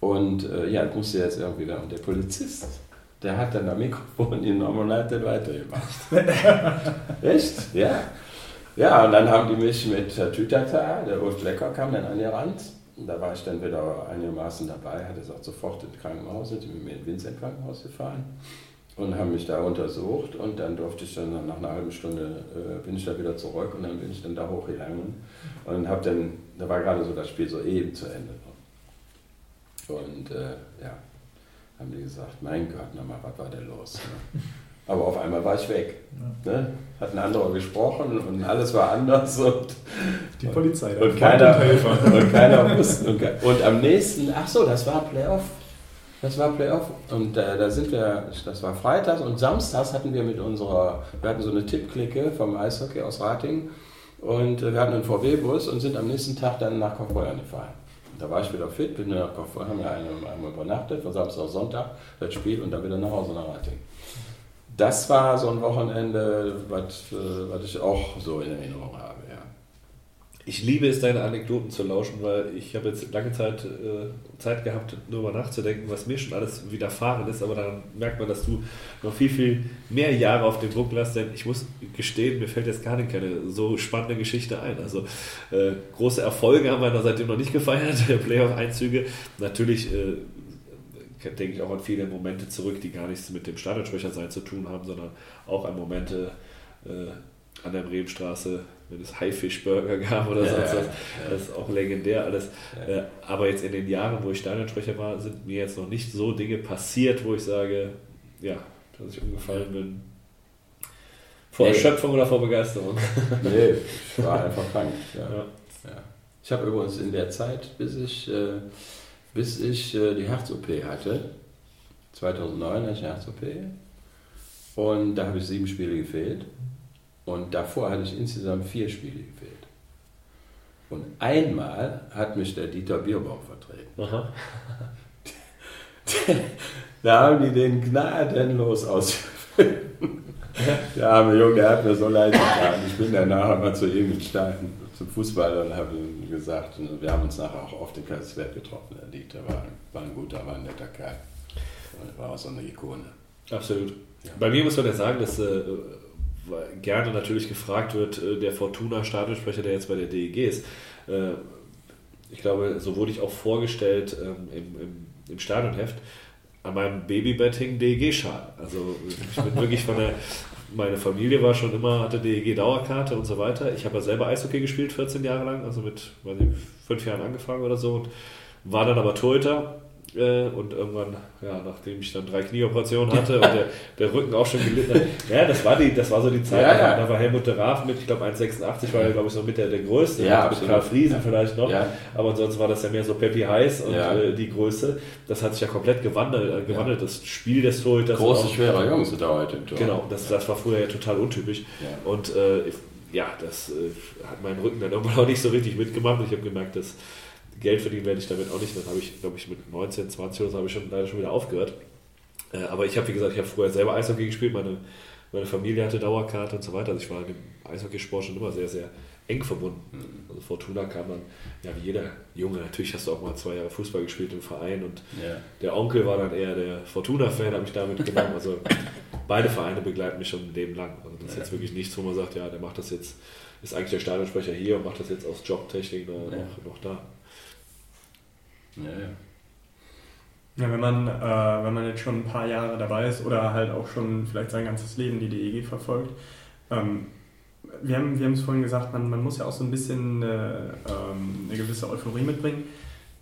Und äh, ja, das musste jetzt irgendwie werden. Und der Polizist, der hat dann am Mikrofon genommen und hat dann weitergemacht. Echt? Ja. Ja, und dann haben die mich mit Tütata, der Ulf Lecker kam dann an die Rand da war ich dann wieder einigermaßen dabei, hatte es auch sofort ins Krankenhaus, sind mit mir ins Vincent Krankenhaus gefahren und haben mich da untersucht und dann durfte ich dann nach einer halben Stunde äh, bin ich da wieder zurück und dann bin ich dann da hochgegangen und habe dann, da war gerade so das Spiel so eben zu Ende. Und äh, ja, haben die gesagt, mein Gott, nochmal, was war denn los? Ne? Aber auf einmal war ich weg. Ja. Ne? Hat ein anderer gesprochen und alles war anders. Und, Die Polizei. Und, und keiner, und keiner wusste. Und, und, am nächsten, ach so, das war Playoff. Das war Playoff. Und äh, da sind wir, das war Freitags und Samstags hatten wir mit unserer, wir hatten so eine Tippklicke vom Eishockey aus Rating. Und äh, wir hatten einen VW-Bus und sind am nächsten Tag dann nach Kaufbeuern gefahren. Da war ich wieder fit, bin nach Kaufbeuern, haben wir einmal übernachtet, von Samstag auf Sonntag, das Spiel und dann wieder nach Hause nach Rating das war so ein Wochenende, was, äh, was ich auch so in Erinnerung habe. Ja. Ich liebe es, deine Anekdoten zu lauschen, weil ich habe jetzt lange Zeit äh, Zeit gehabt, darüber nachzudenken, was mir schon alles widerfahren ist, aber dann merkt man, dass du noch viel, viel mehr Jahre auf dem Druck lässt, denn ich muss gestehen, mir fällt jetzt gar nicht keine so spannende Geschichte ein. Also äh, große Erfolge haben wir da seitdem noch nicht gefeiert, Playoff-Einzüge. Natürlich äh, denke ich auch an viele Momente zurück, die gar nichts mit dem Stadionsprechersein zu tun haben, sondern auch an Momente äh, an der Bremenstraße, wenn es Haifischburger gab oder ja, sonst was. Das ist auch legendär alles. Äh, aber jetzt in den Jahren, wo ich Stadionsprecher war, sind mir jetzt noch nicht so Dinge passiert, wo ich sage, ja, dass ich umgefallen bin. Vor nee. Erschöpfung oder vor Begeisterung? nee, ich war einfach krank. Ja. Ja. Ich habe übrigens in der Zeit, bis ich äh, bis ich äh, die Herz-OP hatte. 2009 hatte ich eine Herz-OP. Und da habe ich sieben Spiele gefehlt. Und davor hatte ich insgesamt vier Spiele gefehlt. Und einmal hat mich der Dieter Bierbaum vertreten. Da haben die den gnadenlos ausgeführt. Der arme Junge, der hat mir so leid getan. Ich bin danach mal zu ihm gestanden zum Fußball und habe ihm gesagt, wir haben uns nachher auch auf dem Kaiserswerth getroffen. Der Dieter war, war ein guter, war ein netter Kerl. Und war auch so eine Ikone. Absolut. Ja. Bei mir muss man ja sagen, dass äh, gerne natürlich gefragt wird, äh, der Fortuna-Stadionsprecher, der jetzt bei der DEG ist. Äh, ich glaube, so wurde ich auch vorgestellt ähm, im, im, im Stadionheft an meinem Babybett hing DEG-Schal. Also ich bin wirklich von der, meine Familie war schon immer, hatte DEG-Dauerkarte und so weiter. Ich habe ja selber Eishockey gespielt, 14 Jahre lang, also mit weiß ich, fünf Jahren angefangen oder so und war dann aber Torhüter und irgendwann, ja, nachdem ich dann drei Knieoperationen hatte und der, der Rücken auch schon gelitten hat, ja, das war, die, das war so die Zeit, Ja, ja. da war Helmut de Raaf mit, ich glaube 1,86 war er, glaube ich, so mit der, der Größte, Ja, mit. Karl Friesen vielleicht noch, aber ansonsten war das ja mehr so Peppi Heiß und äh, die Größe, das hat sich ja komplett gewandelt, äh, gewandelt das Spiel des Torhüters. Große, auch- schwere Jungs sind da heute im Tor. Genau, das, das war früher ja total untypisch. Und äh, ja, das äh, hat meinen Rücken dann irgendwann auch nicht so richtig mitgemacht. Ich habe gemerkt, dass Geld verdienen werde ich damit auch nicht. Dann habe ich, glaube ich, mit 19, 20 oder so habe ich schon leider schon wieder aufgehört. Äh, aber ich habe, wie gesagt, ich habe früher selber Eishockey gespielt. Meine, meine Familie hatte Dauerkarte und so weiter. Also ich war in dem Eishockeysport schon immer sehr, sehr eng verbunden. Also Fortuna kam dann, ja, wie jeder Junge, natürlich hast du auch mal zwei Jahre Fußball gespielt im Verein und Ja. der Onkel war dann eher der Fortuna-Fan, habe ich da mitgenommen. Also beide Vereine begleiten mich schon ein Leben lang. Also das ist jetzt wirklich nichts, wo man sagt, ja, der macht das jetzt, ist eigentlich der Stadionsprecher hier und macht das jetzt aus Jobtechnik noch, Ja. noch, noch da. Ja, ja. Wenn man, äh, wenn man jetzt schon ein paar Jahre dabei ist oder halt auch schon vielleicht sein ganzes Leben die DEG verfolgt, ähm, wir haben wir haben es vorhin gesagt, man, man muss ja auch so ein bisschen äh, ähm, eine gewisse Euphorie mitbringen.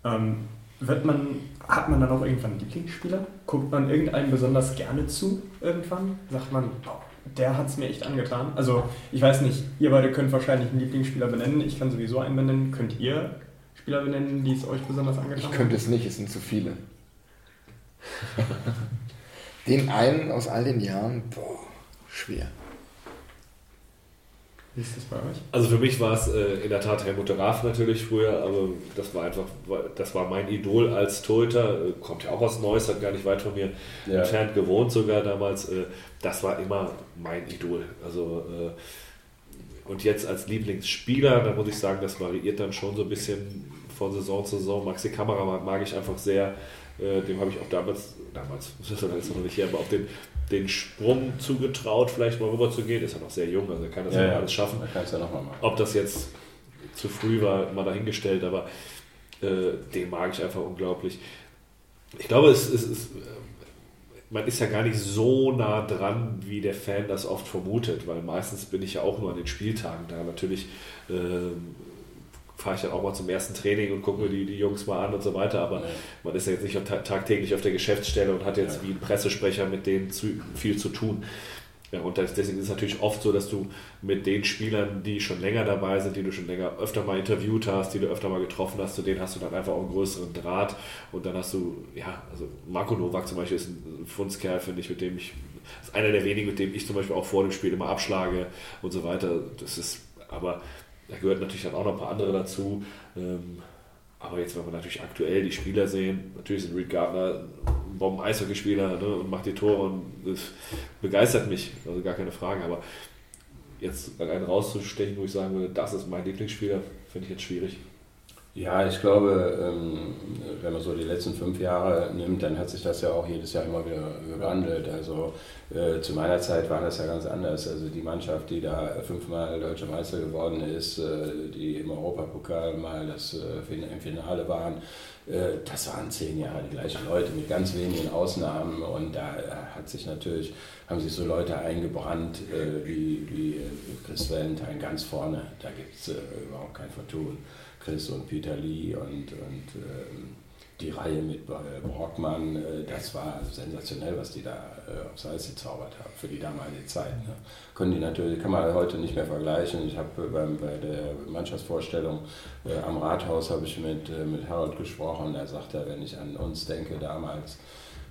Ähm, wird man, hat man dann auch irgendwann einen Lieblingsspieler? Guckt man irgendeinem besonders gerne zu irgendwann? Sagt man, boah, der hat es mir echt angetan? Also ich weiß nicht, ihr beide könnt wahrscheinlich einen Lieblingsspieler benennen, ich kann sowieso einen benennen. Könnt ihr Spieler benennen, die es euch besonders angetan Ich haben? könnte es nicht, es sind zu viele. Den einen aus all den Jahren, boah, schwer. Wie ist das bei euch? Also für mich war es äh, in der Tat Helmut de Raaf natürlich früher, aber das war einfach, das war mein Idol als Torhüter, äh, kommt ja auch aus Neuss, hat gar nicht weit von mir Ja. entfernt gewohnt sogar damals. Äh, das war immer mein Idol. Also äh, und jetzt als Lieblingsspieler, da muss ich sagen, das variiert dann schon so ein bisschen von Saison zu Saison. Maxi Kameramann mag ich einfach sehr. Äh, dem habe ich auch damals, damals, das ist noch nicht her, aber auch den, den Sprung zugetraut, vielleicht mal rüber zu gehen. Ist ja noch sehr jung, also er kann das ja, ja, alles schaffen. Ja nochmal machen. Ob das jetzt zu früh war, mal dahingestellt, aber äh, den mag ich einfach unglaublich. Ich glaube, es, es ist, äh, man ist ja gar nicht so nah dran, wie der Fan das oft vermutet, weil meistens bin ich ja auch nur an den Spieltagen da. Natürlich ähm, fahre ich dann auch mal zum ersten Training und gucke mir die, die Jungs mal an und so weiter, aber Ja. man ist ja jetzt nicht ta- tagtäglich auf der Geschäftsstelle und hat jetzt Ja. wie ein Pressesprecher mit denen zu, viel zu tun. Ja, und deswegen ist es natürlich oft so, dass du mit den Spielern, die schon länger dabei sind, die du schon länger öfter mal interviewt hast, die du öfter mal getroffen hast, zu denen hast du dann einfach auch einen größeren Draht. Und dann hast du, ja, also Marco Nowak zum Beispiel ist ein Fundskerl, finde ich, mit dem ich, ist einer der wenigen, mit dem ich zum Beispiel auch vor dem Spiel immer abschlage und so weiter. Das ist, aber da gehört natürlich dann auch noch ein paar andere dazu. Ähm, aber jetzt, wenn wir natürlich aktuell die Spieler sehen, natürlich ist Reed Gardner ein Bomben-Eishockeyspieler ne, und macht die Tore und das begeistert mich, also gar keine Frage. Aber jetzt einen rauszustechen, wo ich sagen würde, das ist mein Lieblingsspieler, finde ich jetzt schwierig. Ja, ich glaube, ähm, wenn man so die letzten fünf Jahre nimmt, dann hat sich das ja auch jedes Jahr immer wieder gewandelt. Also äh, zu meiner Zeit war das ja ganz anders. Also die Mannschaft, die da fünfmal deutscher Meister geworden ist, äh, die im Europapokal mal das äh, im Finale waren, das waren zehn Jahre die gleichen Leute mit ganz wenigen Ausnahmen. Und da hat sich natürlich, haben sich so Leute eingebrannt wie, wie Chris Valentine ganz vorne. Da gibt es überhaupt kein Vertun. Chris und Peter Lee und, und ähm, die Reihe mit äh, Brockmann, äh, das war sensationell, was die da äh, aufs Eis gezaubert haben für die damalige Zeit. Ne? Können die natürlich, kann man heute nicht mehr vergleichen. Ich habe äh, bei der Mannschaftsvorstellung äh, am Rathaus habe ich mit, äh, mit Harold gesprochen er sagte, wenn ich an uns denke damals,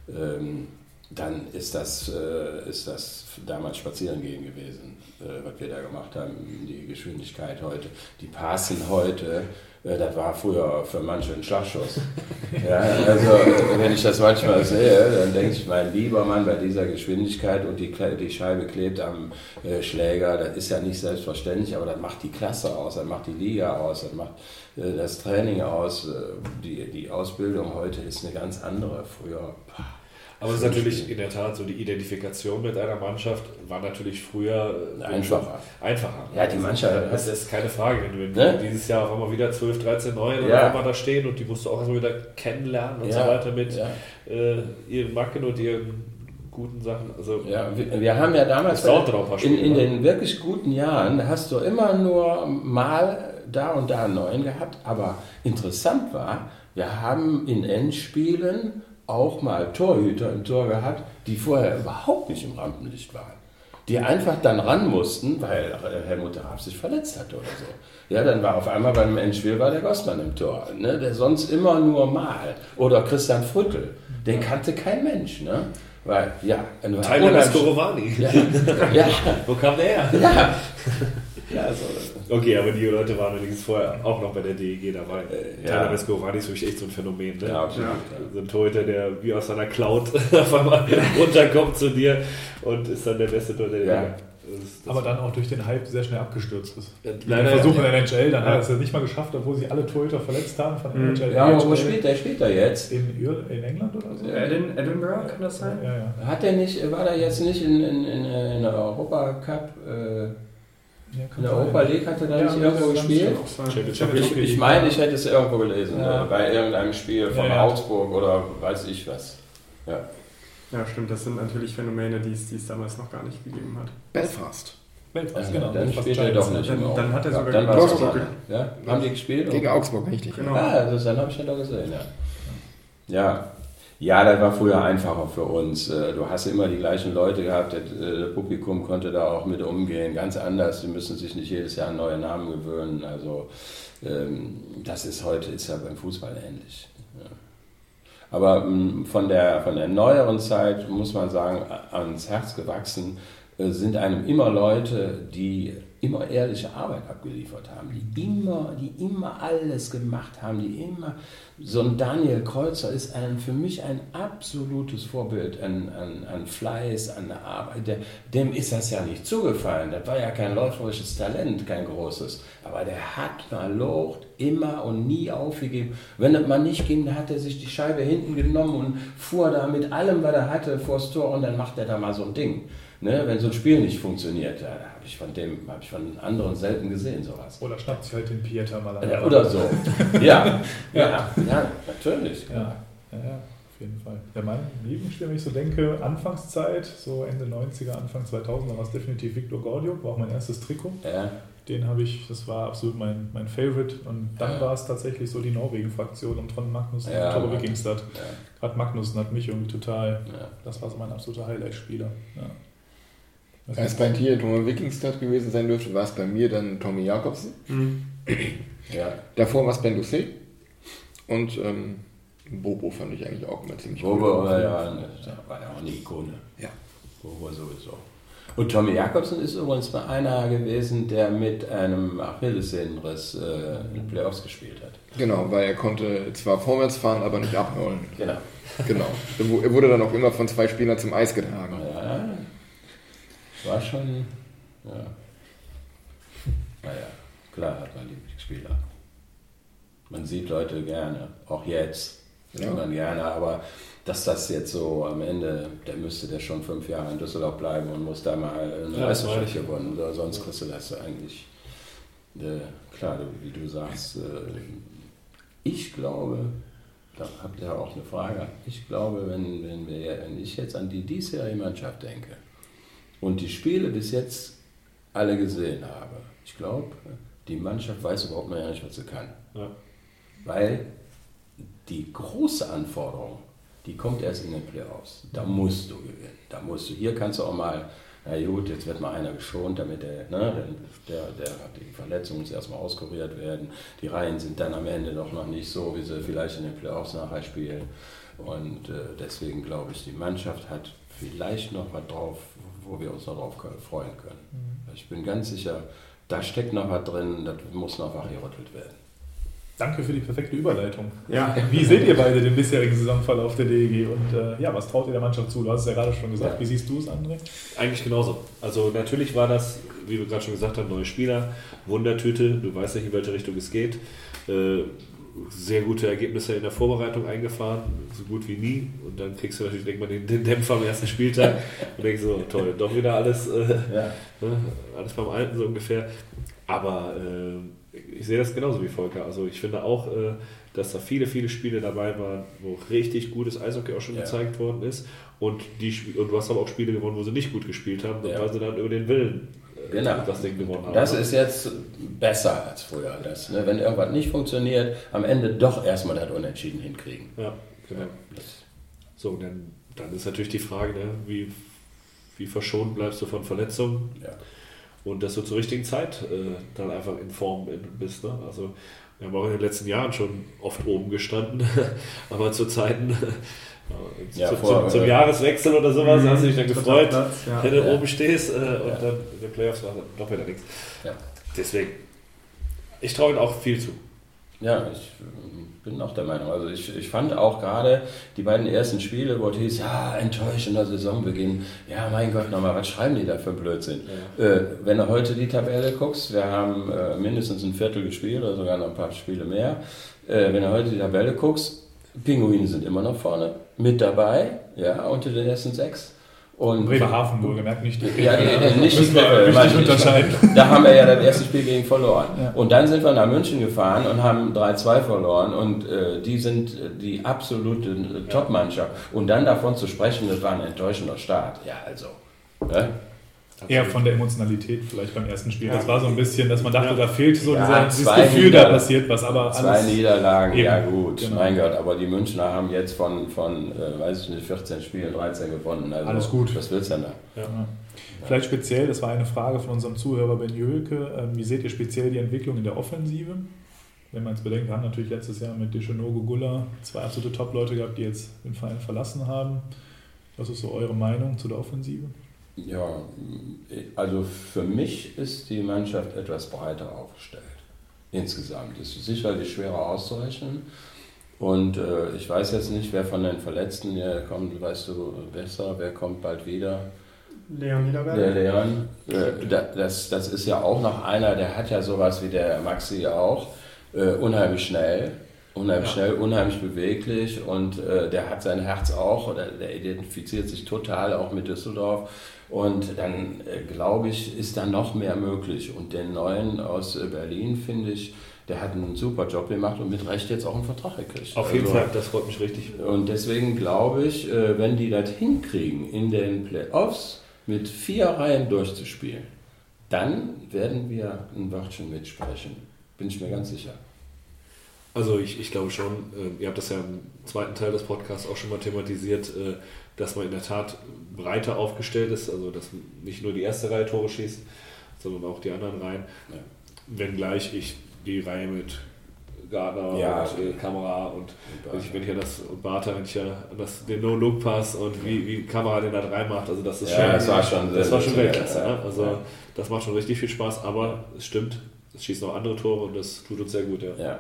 ähm, dann ist das, äh, ist das damals spazieren gehen gewesen, äh, was wir da gemacht haben. Die Geschwindigkeit heute, die passen heute, äh, das war früher für manche ein Schlagschuss. ja, also wenn ich das manchmal sehe, dann denke ich, mein lieber Mann, bei dieser Geschwindigkeit und die, die Scheibe klebt am äh, Schläger, das ist ja nicht selbstverständlich, aber das macht die Klasse aus, das macht die Liga aus, das macht äh, das Training aus. Äh, die, die Ausbildung heute ist eine ganz andere. Früher, pah, Aber es ist natürlich in der Tat so, die Identifikation mit einer Mannschaft war natürlich früher äh, Einfacher. Einfacher. Ja, die Mannschaft- Das ist keine Frage. Wenn du Ne? dieses Jahr auf einmal wieder 12, 13 neue Ja. oder immer da stehen und die musst du auch erstmal wieder kennenlernen und Ja, so weiter mit ja. äh, ihren Macken und ihren guten Sachen. Also Ja, wir, wir haben ja damals in, in ne? den wirklich guten Jahren hast du immer nur mal da und da einen neuen gehabt, aber interessant war, wir haben in Endspielen auch mal Torhüter im Tor gehabt, die vorher überhaupt nicht im Rampenlicht waren. Die einfach dann ran mussten, weil Helmut Raab sich verletzt hatte oder so. Ja, dann war auf einmal beim Endspiel war der Gossmann im Tor, ne, der sonst immer nur mal. Oder Christian Früttel, den kannte kein Mensch. Ne? Weil, ja, ein Tyler Vescorovani. Ja, ja, Wo kam der her? ja. Ja also, Okay, aber die Leute waren allerdings vorher auch noch bei der DEG dabei. Äh, Tyler ja. Vescorovani ist wirklich echt so ein Phänomen. Ne? ja, absolut. So ein Torhüter, der wie aus seiner Cloud auf einmal runterkommt zu dir und ist dann der beste Torhüter der Ja. Liga. Das ist- das Aber dann auch durch den Hype sehr schnell abgestürzt ist. Leider- der Versuch in der NHL, dann Ja. hat er es ja nicht mal geschafft, obwohl sich alle Torhüter verletzt haben von der Mhm. NHL. Ja, aber wo spielt der? Spielt er jetzt? In, in England oder so? Edin, Edinburgh, kann das sein? Ja, ja. Hat er nicht, war der jetzt nicht in, in, in, in der Europa Cup, äh, ja in der Europa League hat er da Ja, nicht irgendwo gespielt? Ich, ich meine, ich hätte es irgendwo gelesen, Ja. äh, bei irgendeinem Spiel von Ja, ja. Augsburg oder weiß ich was. Ja. Ja, stimmt, das sind natürlich Phänomene, die es, die es damals noch gar nicht gegeben hat. Belfast. Belfast, Ja, genau. dann spielt er doch nicht. Dann- dann hat er sogar gegen Augsburg. Ja, haben die gespielt? Gegen Augsburg, richtig. Genau. Ah, das, dann habe ich ja doch gesehen, ja. Ja. Ja, das war früher einfacher für uns. Äh, Du hast immer die gleichen Leute gehabt, das äh, Publikum konnte da auch mit umgehen. Ganz anders, die müssen sich nicht jedes Jahr an neue Namen gewöhnen. Also ähm, das ist heute, ist ja beim Fußball ähnlich. Aber mh, von der, von der neueren Zeit muss man sagen, ans Herz gewachsen äh, sind einem immer Leute, die immer ehrliche Arbeit abgeliefert haben, die immer, die immer alles gemacht haben, die immer, so ein Daniel Kreuzer ist ein, für mich ein absolutes Vorbild an, an, an Fleiß, an der Arbeit. Der, dem ist das ja nicht zugefallen. Das war ja kein läuferisches Talent, kein großes. Aber der hat mal immer und nie aufgegeben. Wenn das mal nicht ging, dann hat er sich die Scheibe hinten genommen und fuhr da mit allem, was er hatte, vors Tor und dann macht er da mal so ein Ding. Ne, wenn so ein Spiel nicht funktioniert, ja, habe ich von dem, habe ich von anderen selten gesehen, sowas. Oder schnappt sich halt den Pieter mal an. Ja, oder so. Ja, ja, ja, natürlich. Ja, ja, ja, auf jeden Fall. Ja, mein Lieblingsspiel, wenn ich so denke, Anfangszeit, so Ende 90er, Anfang 2000er, war es definitiv Victor Gordio, war auch mein erstes Trikot. Ja, Den habe ich, das war absolut mein, mein Favorite. Und dann Ja. war es tatsächlich so die Norwegen-Fraktion um Trond Magnussen Ja, und Mann. Wikingstad. ja, Gerade Magnussen hat mich irgendwie total, das war so mein absoluter Highlight-Spieler. Ja. Was Als bei dir Thomas Wikingstad gewesen sein dürfte, war es bei mir dann Tommy Jakobsen. Mhm. ja. Davor war es Ben Doucet. Und ähm, Bobo fand ich eigentlich auch immer ziemlich Bobo war ja, ne, war ja auch eine Ikone. Ja. Bobo sowieso. Und Tommy Jakobsen ist übrigens mal einer gewesen, der mit einem Achillessehnenriss äh, in den Playoffs gespielt hat. Genau, weil er konnte zwar vorwärts fahren, aber nicht abhauen. Genau. Genau. Er wurde dann auch immer von zwei Spielern zum Eis getragen. War schon, ja. Naja, klar hat man Lieblingsspieler. Man sieht Leute gerne, auch jetzt. Sieht Ja. man gerne, aber dass das jetzt so am Ende, der müsste der schon fünf Jahre in Düsseldorf bleiben und muss da mal eine Ja, Meisterschaft gewonnen. Oder sonst kriegst du das eigentlich. Äh, klar, wie du sagst, äh, ich glaube, da habt ihr auch eine Frage. Ich glaube, wenn, wenn, wir, wenn ich jetzt an die diesjährige Mannschaft denke und die Spiele bis jetzt alle gesehen habe, ich glaube, die Mannschaft weiß überhaupt noch nicht, was sie kann. Ja. Weil die große Anforderung, die kommt erst in den Playoffs. Da musst du gewinnen. Da musst du. Hier kannst du auch mal, na gut, jetzt wird mal einer geschont, damit der, ne, der, der, die Verletzung muss erstmal auskuriert werden. Die Reihen sind dann am Ende doch noch nicht so, wie sie vielleicht in den Playoffs nachher spielen. Und äh, deswegen glaube ich, die Mannschaft hat vielleicht noch was drauf, wo wir uns noch drauf können- freuen können. Ich bin ganz sicher, da steckt noch was drin, das muss noch wachgerüttelt werden. Danke für die perfekte Überleitung. Ja, Wie seht ihr beide den bisherigen Saisonverlauf der DEG und äh, ja, was traut ihr der Mannschaft zu? Du hast es ja gerade schon gesagt. Ja. Wie siehst du es, André? Eigentlich genauso. Also natürlich war das, wie wir gerade schon gesagt haben, neue Spieler, Wundertüte, du weißt nicht, in welche Richtung es geht. Äh, sehr gute Ergebnisse in der Vorbereitung eingefahren, so gut wie nie. Und dann kriegst du natürlich denk mal, den, den Dämpfer am ersten Spieltag und denkst so, toll, doch wieder alles, äh, Ja. ne, alles beim Alten so ungefähr. Aber äh, ich sehe das genauso wie Volker. Also ich finde auch, äh, dass da viele, viele Spiele dabei waren, wo richtig gutes Eishockey auch schon Ja. gezeigt worden ist. Und, die, und du hast aber auch Spiele gewonnen, wo sie nicht gut gespielt haben, Ja. weil sie dann über den Willen genau. das Ding gewonnen haben. Das ist jetzt besser als früher. Das, ne, wenn irgendwas nicht funktioniert, am Ende doch erstmal das Unentschieden hinkriegen. Ja, genau. So, dann, dann ist natürlich die Frage, ne, wie, wie verschont bleibst du von Verletzungen Ja. und dass du zur richtigen Zeit äh, dann einfach in Form bist. Ne? Also wir haben auch in den letzten Jahren schon oft oben gestanden, aber zu Zeiten Ja, zu, vor- zum, zum äh, Jahreswechsel oder sowas hast du dich dann gefreut, Platz, ja. wenn du Ja. oben stehst äh, und Ja. dann in den Playoffs war doch wieder nichts. Ja. Deswegen, ich traue ihnen auch viel zu. Ja, ich äh, bin auch der Meinung. Also ich, ich fand auch gerade die beiden ersten Spiele, wo es hieß, ja, enttäuschender Saisonbeginn. Ja, mein Gott, nochmal, was schreiben die da für Blödsinn? Äh, wenn du heute die Tabelle guckst, wir haben äh, mindestens ein Viertel gespielt oder sogar noch ein paar Spiele mehr. Äh, wenn du heute die Tabelle guckst, Pinguine sind immer noch vorne mit dabei, ja, unter den ersten sechs. Und Bremerhaven wohlgemerkt, nicht die ja, die, die, nicht die Grippe, wichtig unterscheiden. Da haben wir ja das erste Spiel gegen verloren. Ja. Und dann sind wir nach München gefahren und haben 3-2 verloren. Und äh, die sind äh, die absolute äh, Top-Mannschaft. Und dann davon zu sprechen, das war ein enttäuschender Start. Ja, also. Ne? Eher von der Emotionalität vielleicht beim ersten Spiel. Das war so ein bisschen, dass man dachte, da fehlt so Ja, dieser, dieses zwei Gefühl, Nieder- da passiert was. Aber Zwei alles, Niederlagen, Eben. ja gut, Genau. mein Gott. Aber die Münchner haben jetzt von, von äh, weiß ich nicht, 14 Spielen 13 gewonnen. Also, Alles gut. Was willst du denn da? Ja. Vielleicht speziell, das war eine Frage von unserem Zuhörer Ben Jölke, ähm, wie seht ihr speziell die Entwicklung in der Offensive? Wenn man es bedenkt, wir haben natürlich letztes Jahr mit Deschenogo Gulla zwei absolute Top-Leute gehabt, die jetzt den Verein verlassen haben. Was ist so eure Meinung zu der Offensive? Ja, also für mich ist die Mannschaft etwas breiter aufgestellt. Insgesamt. Ist sicherlich schwerer auszurechnen. Und äh, ich weiß jetzt nicht, wer von den Verletzten hier kommt, weißt du besser, wer kommt bald wieder. Leon Niederberg. Der Leon, äh, da- das, das ist ja auch noch einer, der hat ja sowas wie der Maxi auch, äh, unheimlich schnell, unheimlich Ja. schnell, unheimlich beweglich und äh, der hat sein Herz auch, oder der identifiziert sich total auch mit Düsseldorf und dann äh, glaube ich, ist da noch mehr möglich und den Neuen aus äh, Berlin finde ich, der hat einen super Job gemacht und mit Recht jetzt auch einen Vertrag gekriegt. Auf jeden Also- Fall, das freut mich richtig. und deswegen glaube ich, äh, wenn die das hinkriegen, in den Playoffs mit vier Reihen durchzuspielen, dann werden wir ein Wörtchen mitsprechen. Bin ich mir ganz sicher. Also ich, ich glaube schon, ihr habt das ja im zweiten Teil des Podcasts auch schon mal thematisiert, dass man in der Tat breiter aufgestellt ist, also dass nicht nur die erste Reihe Tore schießt, sondern auch die anderen Reihen. Ja. Wenngleich ich die Reihe mit Gardner Ja. und äh, Kamera und ich, wenn ich an das und Bartha, wenn ich ja an das, den No-Look-Pass und wie, wie Kamera den da reinmacht, also das ist Ja, schon, das war schon das sehr, war schon Weltklasse. ja. Ne? Also Ja. das macht schon richtig viel Spaß, aber es stimmt, es schießen auch andere Tore und das tut uns sehr gut, ja.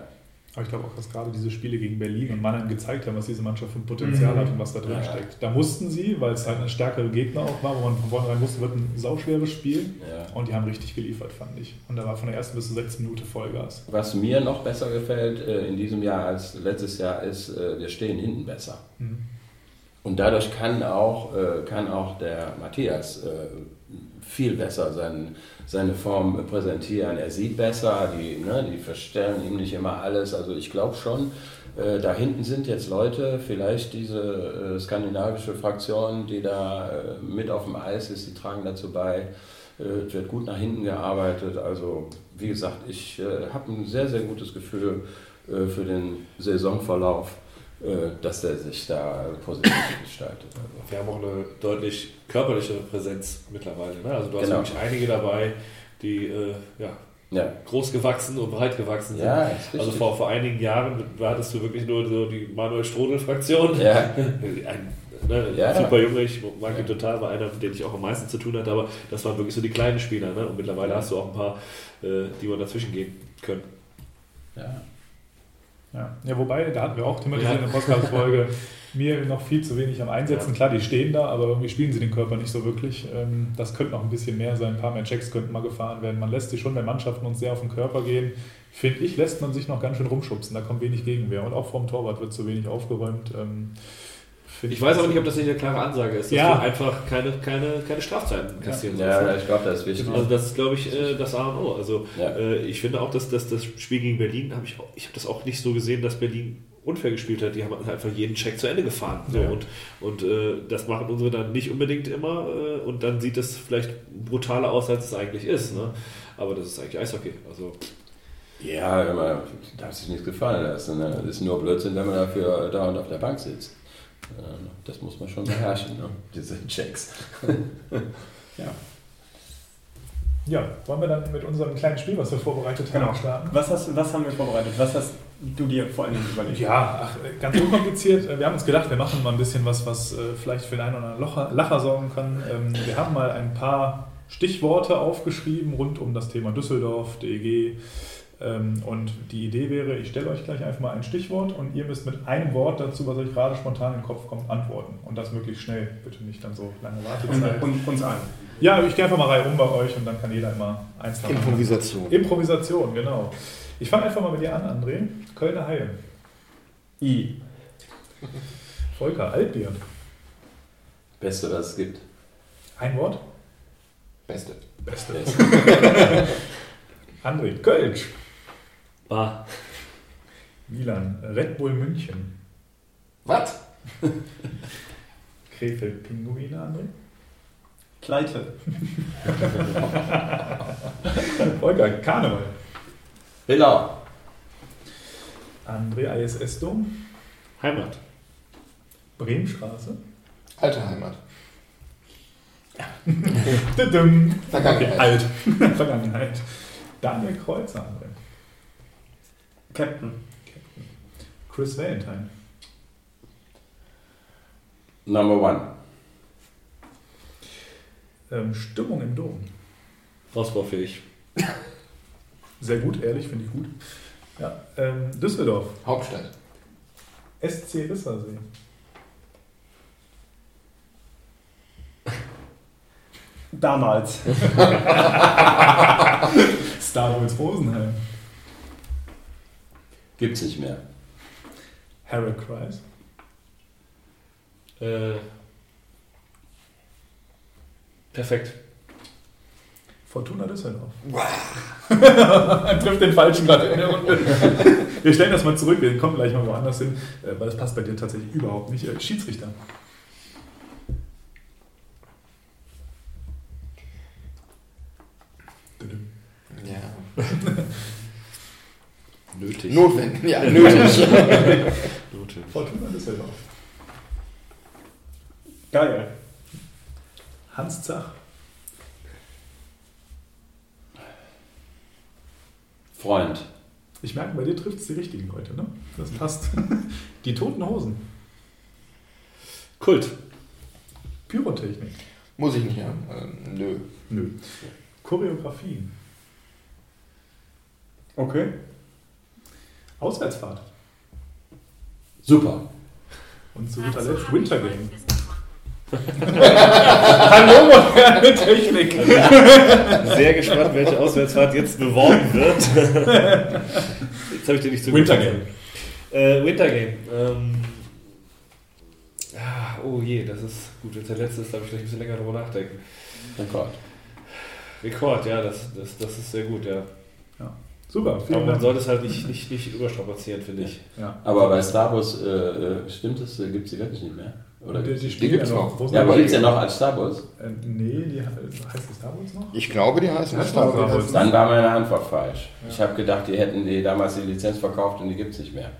Ja. Aber ich glaube auch, dass gerade diese Spiele gegen Berlin und Mannheim gezeigt haben, was diese Mannschaft für ein Potenzial Mhm. hat und was da drin Ja. steckt. Da mussten sie, weil es halt ein stärkerer Gegner auch war, wo man von vornherein wusste, wird ein sauschweres Spiel. Ja. Und die haben richtig geliefert, fand ich. Und da war von der ersten bis zur sechsten Minute Vollgas. Was mir noch besser gefällt äh, in diesem Jahr als letztes Jahr ist, äh, wir stehen hinten besser. Mhm. Und dadurch kann auch, äh, kann auch der Matthias viel besser sein, seine Form präsentieren. Er sieht besser, die, ne, die verstellen ihm nicht immer alles. Also ich glaube schon, äh, da hinten sind jetzt Leute, vielleicht diese äh, skandinavische Fraktion, die da äh, mit auf dem Eis ist, die tragen dazu bei. Äh, es wird gut nach hinten gearbeitet. Also wie gesagt, ich äh, habe ein sehr, sehr gutes Gefühl äh, für den Saisonverlauf dass der sich da positiv gestaltet. Also. Wir haben auch eine deutlich körperlichere Präsenz mittlerweile. Ne? Also du hast Genau. wirklich einige dabei, die äh, ja, Ja, groß gewachsen und breit gewachsen sind. ja also vor, vor einigen Jahren hattest du wirklich nur so die Manuel Strodel-Fraktion. ja, Ein ne, Ja. super Junge, ich mag ihn total, war einer, mit dem ich auch am meisten zu tun hatte, aber das waren wirklich so die kleinen Spieler. Ne? Und mittlerweile hast du auch ein paar, äh, die man dazwischen gehen können. ja. Ja. ja, wobei, da hatten wir auch thematisiert Ja. in der Podcast-Folge, mir noch viel zu wenig am Einsetzen. Ja. Klar, die stehen da, aber irgendwie spielen sie den Körper nicht so wirklich. Ähm, Das könnte noch ein bisschen mehr sein. Ein paar mehr Checks könnten mal gefahren werden. Man lässt sich schon, wenn Mannschaften uns sehr auf den Körper gehen, finde ich, lässt man sich noch ganz schön rumschubsen. Da kommt wenig Gegenwehr. Und auch vom Torwart wird zu wenig aufgeräumt. Find Ich weiß aber nicht, ob das nicht eine klare Ansage ist, dass Ja. du einfach keine, keine, keine Strafzeiten kassieren sollst. ja, ich glaube, das ist wichtig. Also das ist, glaube ich, äh, das A und O. Also Ja. äh, ich finde auch, dass, dass das Spiel gegen Berlin, habe ich, auch- ich habe das auch nicht so gesehen, dass Berlin unfair gespielt hat, die haben einfach jeden Check zu Ende gefahren. So, Ja. Und, und äh, das machen unsere dann nicht unbedingt immer äh, und dann sieht es vielleicht brutaler aus, als es eigentlich ist. Ne? Aber das ist eigentlich Eishockey. Also Ja, man darf sich nichts gefallen lassen. Ne? Das ist nur Blödsinn, wenn man dafür dauernd auf der Bank sitzt. Äh, Das muss man schon beherrschen, ne? diese Checks. Ja. Ja, wollen wir dann mit unserem kleinen Spiel, was wir vorbereitet haben, Genau. starten? Was, hast, was haben wir vorbereitet? Was hast du dir vor allen Dingen überlegt? Ja, ach, ganz unkompliziert. Wir haben uns gedacht, wir machen mal ein bisschen was, was äh, vielleicht für den einen oder anderen Lacher sorgen kann. Ähm, Wir haben mal ein paar Stichworte aufgeschrieben rund um das Thema Düsseldorf, DEG. Ähm, Und die Idee wäre, ich stelle euch gleich einfach mal ein Stichwort und ihr müsst mit einem Wort dazu, was euch gerade spontan in den Kopf kommt, antworten. Und das möglichst schnell. Bitte nicht dann so lange Wartezeit. Und, und uns allen. Ja, ich gehe einfach mal rein rum bei euch und dann kann jeder immer eins anderen. Improvisation. Improvisation, genau. Ich fange einfach mal mit dir an, André. Kölner Haie. I. Volker, Altbier. Beste, was es gibt. Ein Wort? Beste. Beste. André, Kölsch. Bar. Milan, Red Bull München. Was? Krefeld, Pinguine, André. Pleite. Volker, Karneval. Billau. André, ISS Dom. Heimat. Bremenstraße. Alte Heimat. Vergangenheit. Alt. Vergangenheit. Daniel Kreuzer, Captain. Chris Valentine. Number one. Ähm, Stimmung im Dom. Ausbaufähig. Sehr gut, ehrlich, finde ich gut. Ja, ähm, Düsseldorf. Hauptstadt. SC Rissersee. Damals. Star Wars Rosenheim. Gibt's nicht mehr. Harold Kreis. Äh, perfekt. Fortuna Düsseldorf. Trifft den Falschen gerade in der Runde. Wir stellen das mal zurück, wir kommen gleich mal woanders hin, äh, weil das passt bei dir tatsächlich überhaupt nicht. Äh, Schiedsrichter. Ja. Nötig. Notwendig. Ja, nötig. Nötig. Fortuna Düsseldorf. Geil. Hans Zach. Freund. Ich merke, bei dir trifft es die richtigen Leute, ne? Das passt. Die Toten Hosen. Kult. Pyrotechnik. Muss ich nicht haben. Ähm, nö. Nö. Choreografie. Okay. Auswärtsfahrt. Super. Und zu guter Letzt Wintergame. Hallo, moderne Technik. Sehr gespannt, welche Auswärtsfahrt jetzt beworben wird. Jetzt habe ich dir nicht so Wintergame. Äh, Wintergame. Ähm, ah, oh je, das ist gut. Jetzt der letzte ist, darf ich vielleicht ein bisschen länger drüber nachdenken. Rekord. Rekord, ja, das, das, das ist sehr gut, ja. Super, Aber vielen man Dank. sollte es halt nicht, nicht, nicht überstrapazieren, finde ich. Ja. Aber bei Star Wars, äh, äh, stimmt es, äh, gibt es die wirklich nicht mehr? Oder Die, die die? spielen gibt's ja noch. Wo Ja, aber gibt es ja noch als Star Wars? Äh, nee, die, heißt die Star Wars noch? Ich glaube, die heißen Heißt Star Star. Wars. Dann war meine Antwort falsch. Ja. Ich habe gedacht, die hätten die damals die Lizenz verkauft und die gibt es nicht mehr.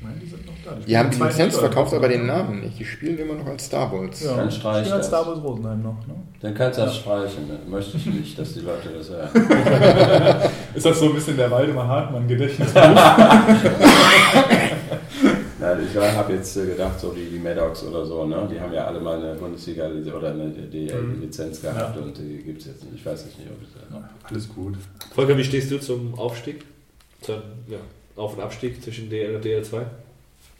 Ich meine, die sind noch da. Die haben die Lizenz verkauft, aber den Namen nicht. Die spielen immer noch als Star Wars. Ja, Dann die streich spielen als das. Star Wars Rosenheim noch. Ne? Dann kannst du das streichen. Ne? Möchte ich nicht, dass die Leute das hören. Ist das so ein bisschen der Waldemar Hartmann Gedächtnis? Nein, ich habe jetzt gedacht, so die, die Maddox oder so, ne? die haben ja alle mal eine Bundesliga oder eine DL-Lizenz gehabt Ja. und die gibt es jetzt nicht. Ich weiß nicht, ob es Alles gut. Volker, wie stehst du zum Aufstieg? Zum ja, Auf- und Abstieg zwischen DL und DL2?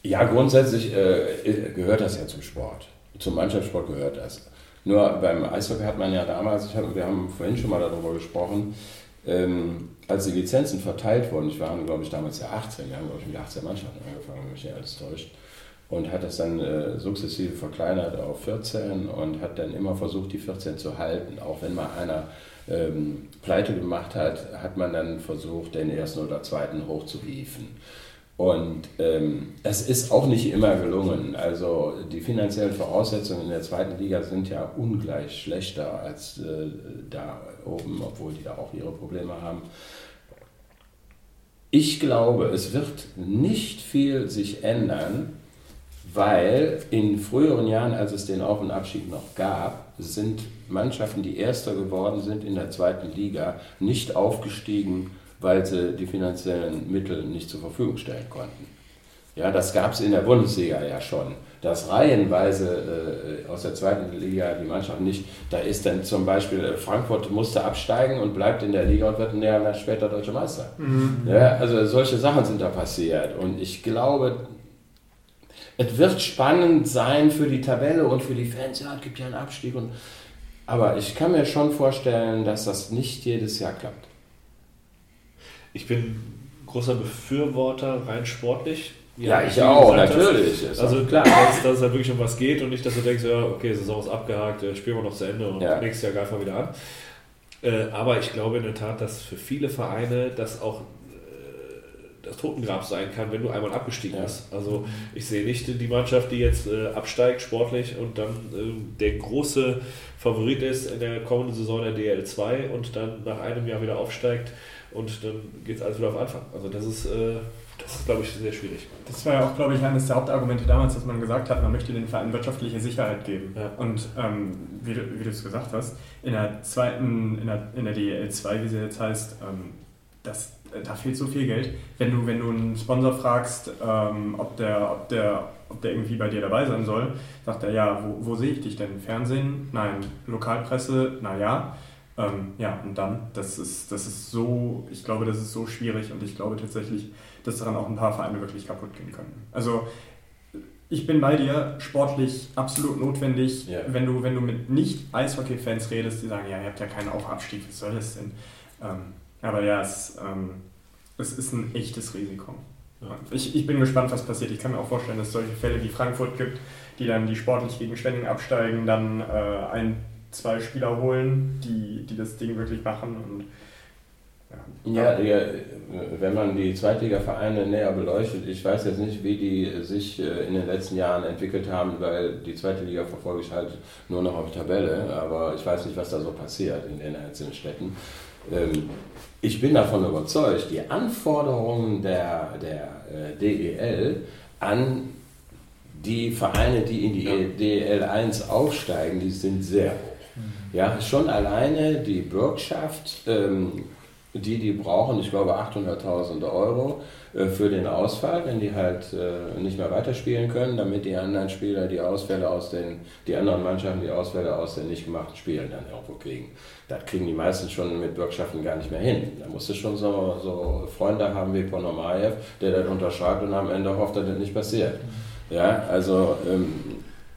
Ja, grundsätzlich äh, gehört das ja zum Sport. Zum Mannschaftssport gehört das. Nur beim Eishockey hat man ja damals, hab, wir haben vorhin schon mal darüber gesprochen, ähm, als die Lizenzen verteilt wurden, ich war, glaube ich, damals ja 18, wir haben, glaube ich, mit 18 Mannschaften angefangen, wenn mich nicht alles täuscht, und hat das dann äh, sukzessive verkleinert auf 14 und hat dann immer versucht, die 14 zu halten. Auch wenn mal einer ähm, pleite gemacht hat, hat man dann versucht, den ersten oder zweiten hochzuhieven. Und ähm, es ist auch nicht immer gelungen. Also die finanziellen Voraussetzungen in der zweiten Liga sind ja ungleich schlechter als äh, da oben, obwohl die da auch ihre Probleme haben. Ich glaube, es wird nicht viel sich ändern, weil in früheren Jahren, als es den Auf- und Abstieg noch gab, sind Mannschaften, die Erster geworden sind in der zweiten Liga, nicht aufgestiegen, weil sie die finanziellen Mittel nicht zur Verfügung stellen konnten. Ja, das gab es in der Bundesliga ja schon. Dass reihenweise äh, aus der zweiten Liga die Mannschaft nicht, da ist dann zum Beispiel äh, Frankfurt musste absteigen und bleibt in der Liga und wird ein Jahr später deutscher Meister. Mhm. Ja, also solche Sachen sind da passiert. Und ich glaube, es wird spannend sein für die Tabelle und für die Fans. Ja, es gibt ja einen Abstieg. Und, aber ich kann mir schon vorstellen, dass das nicht jedes Jahr klappt. Ich bin großer Befürworter rein sportlich. Ja, ich auch, natürlich. Hast. Also klar, dass, dass es halt wirklich um was geht und nicht, dass du denkst, ja, okay, Saison ist abgehakt, äh, spielen wir noch zu Ende und ja. nächstes Jahr greifen wir wieder an. Äh, aber ich glaube in der Tat, dass für viele Vereine das auch das Totengrab sein kann, wenn du einmal abgestiegen ja. bist. Also ich sehe nicht die Mannschaft, die jetzt absteigt sportlich und dann der große Favorit ist in der kommenden Saison der DL2 und dann nach einem Jahr wieder aufsteigt und dann geht es alles wieder auf Anfang. Also das ist, äh, das ist, glaube ich, sehr schwierig. Das war ja auch, glaube ich, eines der Hauptargumente damals, dass man gesagt hat, man möchte den Vereinen wirtschaftliche Sicherheit geben. Ja. Und ähm, wie, du, wie du es gesagt hast, in der zweiten, in der, in der DEL 2, wie sie jetzt heißt, ähm, das, äh, da fehlt so viel Geld. Wenn du, wenn du einen Sponsor fragst, ähm, ob, der, ob, der, ob der irgendwie bei dir dabei sein soll, sagt er, ja, wo, wo sehe ich dich denn? Fernsehen? Nein. Lokalpresse? Na ja. Ähm, ja, und dann, das ist, das ist so, ich glaube, das ist so schwierig und ich glaube tatsächlich, dass daran auch ein paar Vereine wirklich kaputt gehen können. Also ich bin bei dir, sportlich absolut notwendig, ja. wenn, du, wenn du mit Nicht-Eishockey-Fans redest, die sagen, ja, ihr habt ja keinen Aufabstieg, was soll das denn? Ähm, aber ja, es, ähm, es ist ein echtes Risiko. Ja. Ich, ich bin gespannt, was passiert. Ich kann mir auch vorstellen, dass es solche Fälle wie Frankfurt gibt, die dann, die sportlich gegen Schwenning absteigen, dann äh, ein zwei Spieler holen, die, die das Ding wirklich machen. Und, ja. ja, wenn man die Zweitliga-Vereine näher beleuchtet, ich weiß jetzt nicht, wie die sich äh, in den letzten Jahren entwickelt haben, weil die zweite Liga verfolge ich halt nur noch auf Tabelle, aber ich weiß nicht, was da so passiert in den einzelnen Städten. Ähm, ich bin davon überzeugt, die Anforderungen der, der äh, DEL an die Vereine, die in die ja. DEL 1 aufsteigen, die sind sehr hoch. Ja, schon alleine die Bürgschaft, ähm, die die brauchen, ich glaube 800.000 Euro für den Ausfall, wenn die halt äh, nicht mehr weiterspielen können, damit die anderen Spieler die Ausfälle aus den, die anderen Mannschaften die Ausfälle aus den nicht gemachten Spielen dann irgendwo kriegen. Das kriegen die meisten schon mit Bürgschaften gar nicht mehr hin. Da musst du schon so, so Freunde haben wie Ponomarev, der das unterschreibt und am Ende hofft, dass das nicht passiert. Ja, also ähm,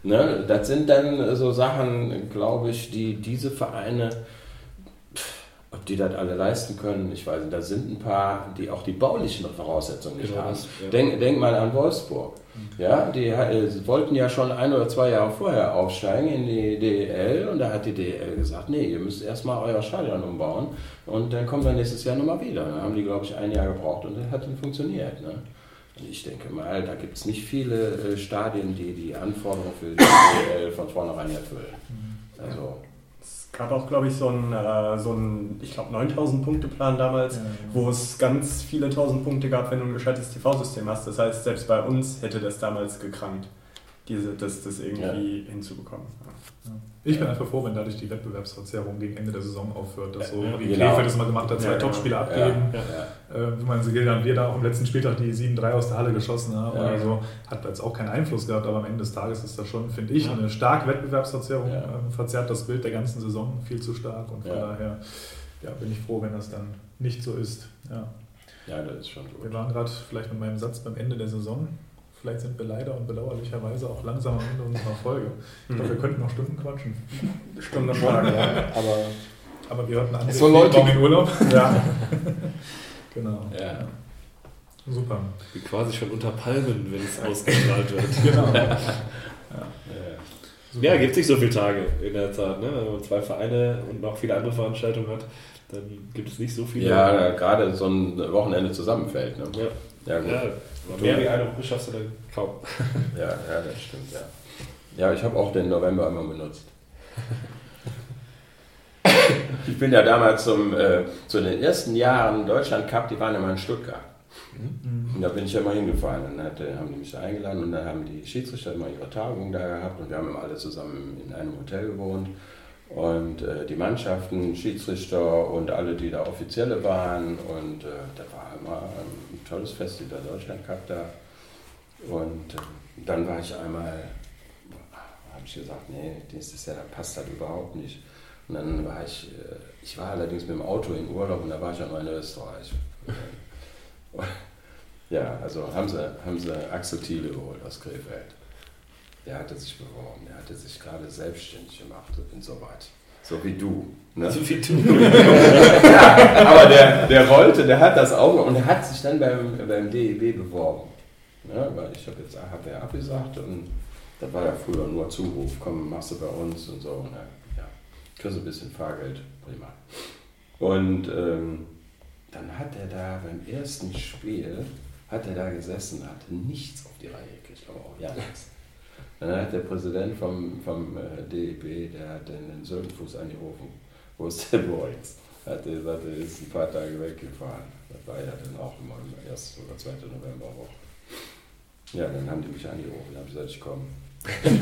Ne, das sind dann so Sachen, glaube ich, die diese Vereine, ob die das alle leisten können, ich weiß nicht, da sind ein paar, die auch die baulichen Voraussetzungen nicht genau, haben. Ja. Denk, denk, mal an Wolfsburg. Ja, die äh, wollten ja schon ein oder zwei Jahre vorher aufsteigen in die DEL und da hat die DEL gesagt, nee, ihr müsst erstmal euer Stadion umbauen und dann kommen wir nächstes Jahr nochmal wieder. Da haben die, glaube ich, ein Jahr gebraucht und das hat dann funktioniert. Ne? Ich denke mal, da gibt es nicht viele äh, Stadien, die die Anforderungen für die DL von vornherein erfüllen. Mhm. Also, gab auch, glaube ich, so einen, äh, so einen ich glaube, 9000 Punkte Plan damals, ja, ja. wo es ganz viele tausend Punkte gab, wenn du ein gescheites TV-System hast. Das heißt, selbst bei uns hätte das damals gekrankt, diese, das, das irgendwie ja. hinzubekommen. Ich bin einfach froh, wenn dadurch die Wettbewerbsverzerrung gegen Ende der Saison aufhört, dass so wie genau. Krefeld das mal gemacht hat, zwei ja, Topspieler ja. abgeben. Ja, ja. Äh, ich meine, Gildern, wir da auch am letzten Spieltag die 7-3 aus der Halle geschossen haben ja, oder so, hat jetzt auch keinen Einfluss gehabt, aber am Ende des Tages ist das schon, finde ich, eine starke Wettbewerbsverzerrung, ähm, verzerrt das Bild der ganzen Saison viel zu stark und von daher ja, bin ich froh, wenn das dann nicht so ist. Ja, ja das ist schon gut. Wir waren gerade vielleicht mit meinem Satz beim Ende der Saison. Vielleicht sind wir leider und bedauerlicherweise auch langsam am Ende unserer Folge. Ich glaube, wir mhm. könnten noch Stunden quatschen. Stunden schlagen, ja. Aber, aber wir hatten andere so Leute in Urlaub. Ja. genau. Ja. Super. Wie quasi schon unter Palmen, wenn es ausgestrahlt wird. genau. Ja. Ja, gibt es nicht so viele Tage in der Zeit. Ne? Wenn man zwei Vereine und noch viele andere Veranstaltungen hat, dann gibt es nicht so viele. Ja, gerade so ein Wochenende zusammenfällt. Ne? Ja. Ja, gut. Ja, mehr wie eine Woche schaffst du dann kaum. Ja, ja, das stimmt, ja. Ja, ich habe auch den November immer benutzt. Ich bin ja damals zum, äh, zu den ersten Jahren Deutschland Cup, die waren immer in Stuttgart. Und da bin ich ja mal hingefahren. Und dann hatte, haben die mich eingeladen und dann haben die Schiedsrichter immer ihre Tagung da gehabt und wir haben immer alle zusammen in einem Hotel gewohnt. Und äh, die Mannschaften, Schiedsrichter und alle, die da Offizielle waren. Und äh, das war immer ein tolles Fest, dieser Deutschland Cup da. Und äh, dann war ich einmal, habe ich gesagt, nee, nächstes Jahr passt das überhaupt nicht. Und dann war ich, äh, ich war allerdings mit dem Auto in Urlaub und da war ich auch mal in Österreich. ja, also haben sie, haben sie Axel Thiele geholt aus Krefeld. Der hatte sich beworben, der hatte sich gerade selbstständig gemacht, insoweit. So wie du. Ne? So wie du. ja, aber der, der wollte, der hat das auch und er hat sich dann beim, beim DEB beworben. Ja, weil ich habe jetzt HPR abgesagt und das war ja früher nur Zuruf, komm, machst du bei uns und so. Dann, ja, kriegst ein bisschen Fahrgeld, prima. Und ähm, dann hat er da beim ersten Spiel, hat er da gesessen, hatte nichts auf die Reihe gekriegt, aber auch ja nichts. Dann hat der Präsident vom, vom äh, DEB, der hat den Söldenfuß angerufen. Wo ist der Boys? Hat er gesagt, er ist ein paar Tage weggefahren. Das war ja dann auch immer im 1. oder 2. Novemberwoche. Ja, dann haben die mich angerufen, habe gesagt, ich komme. bin,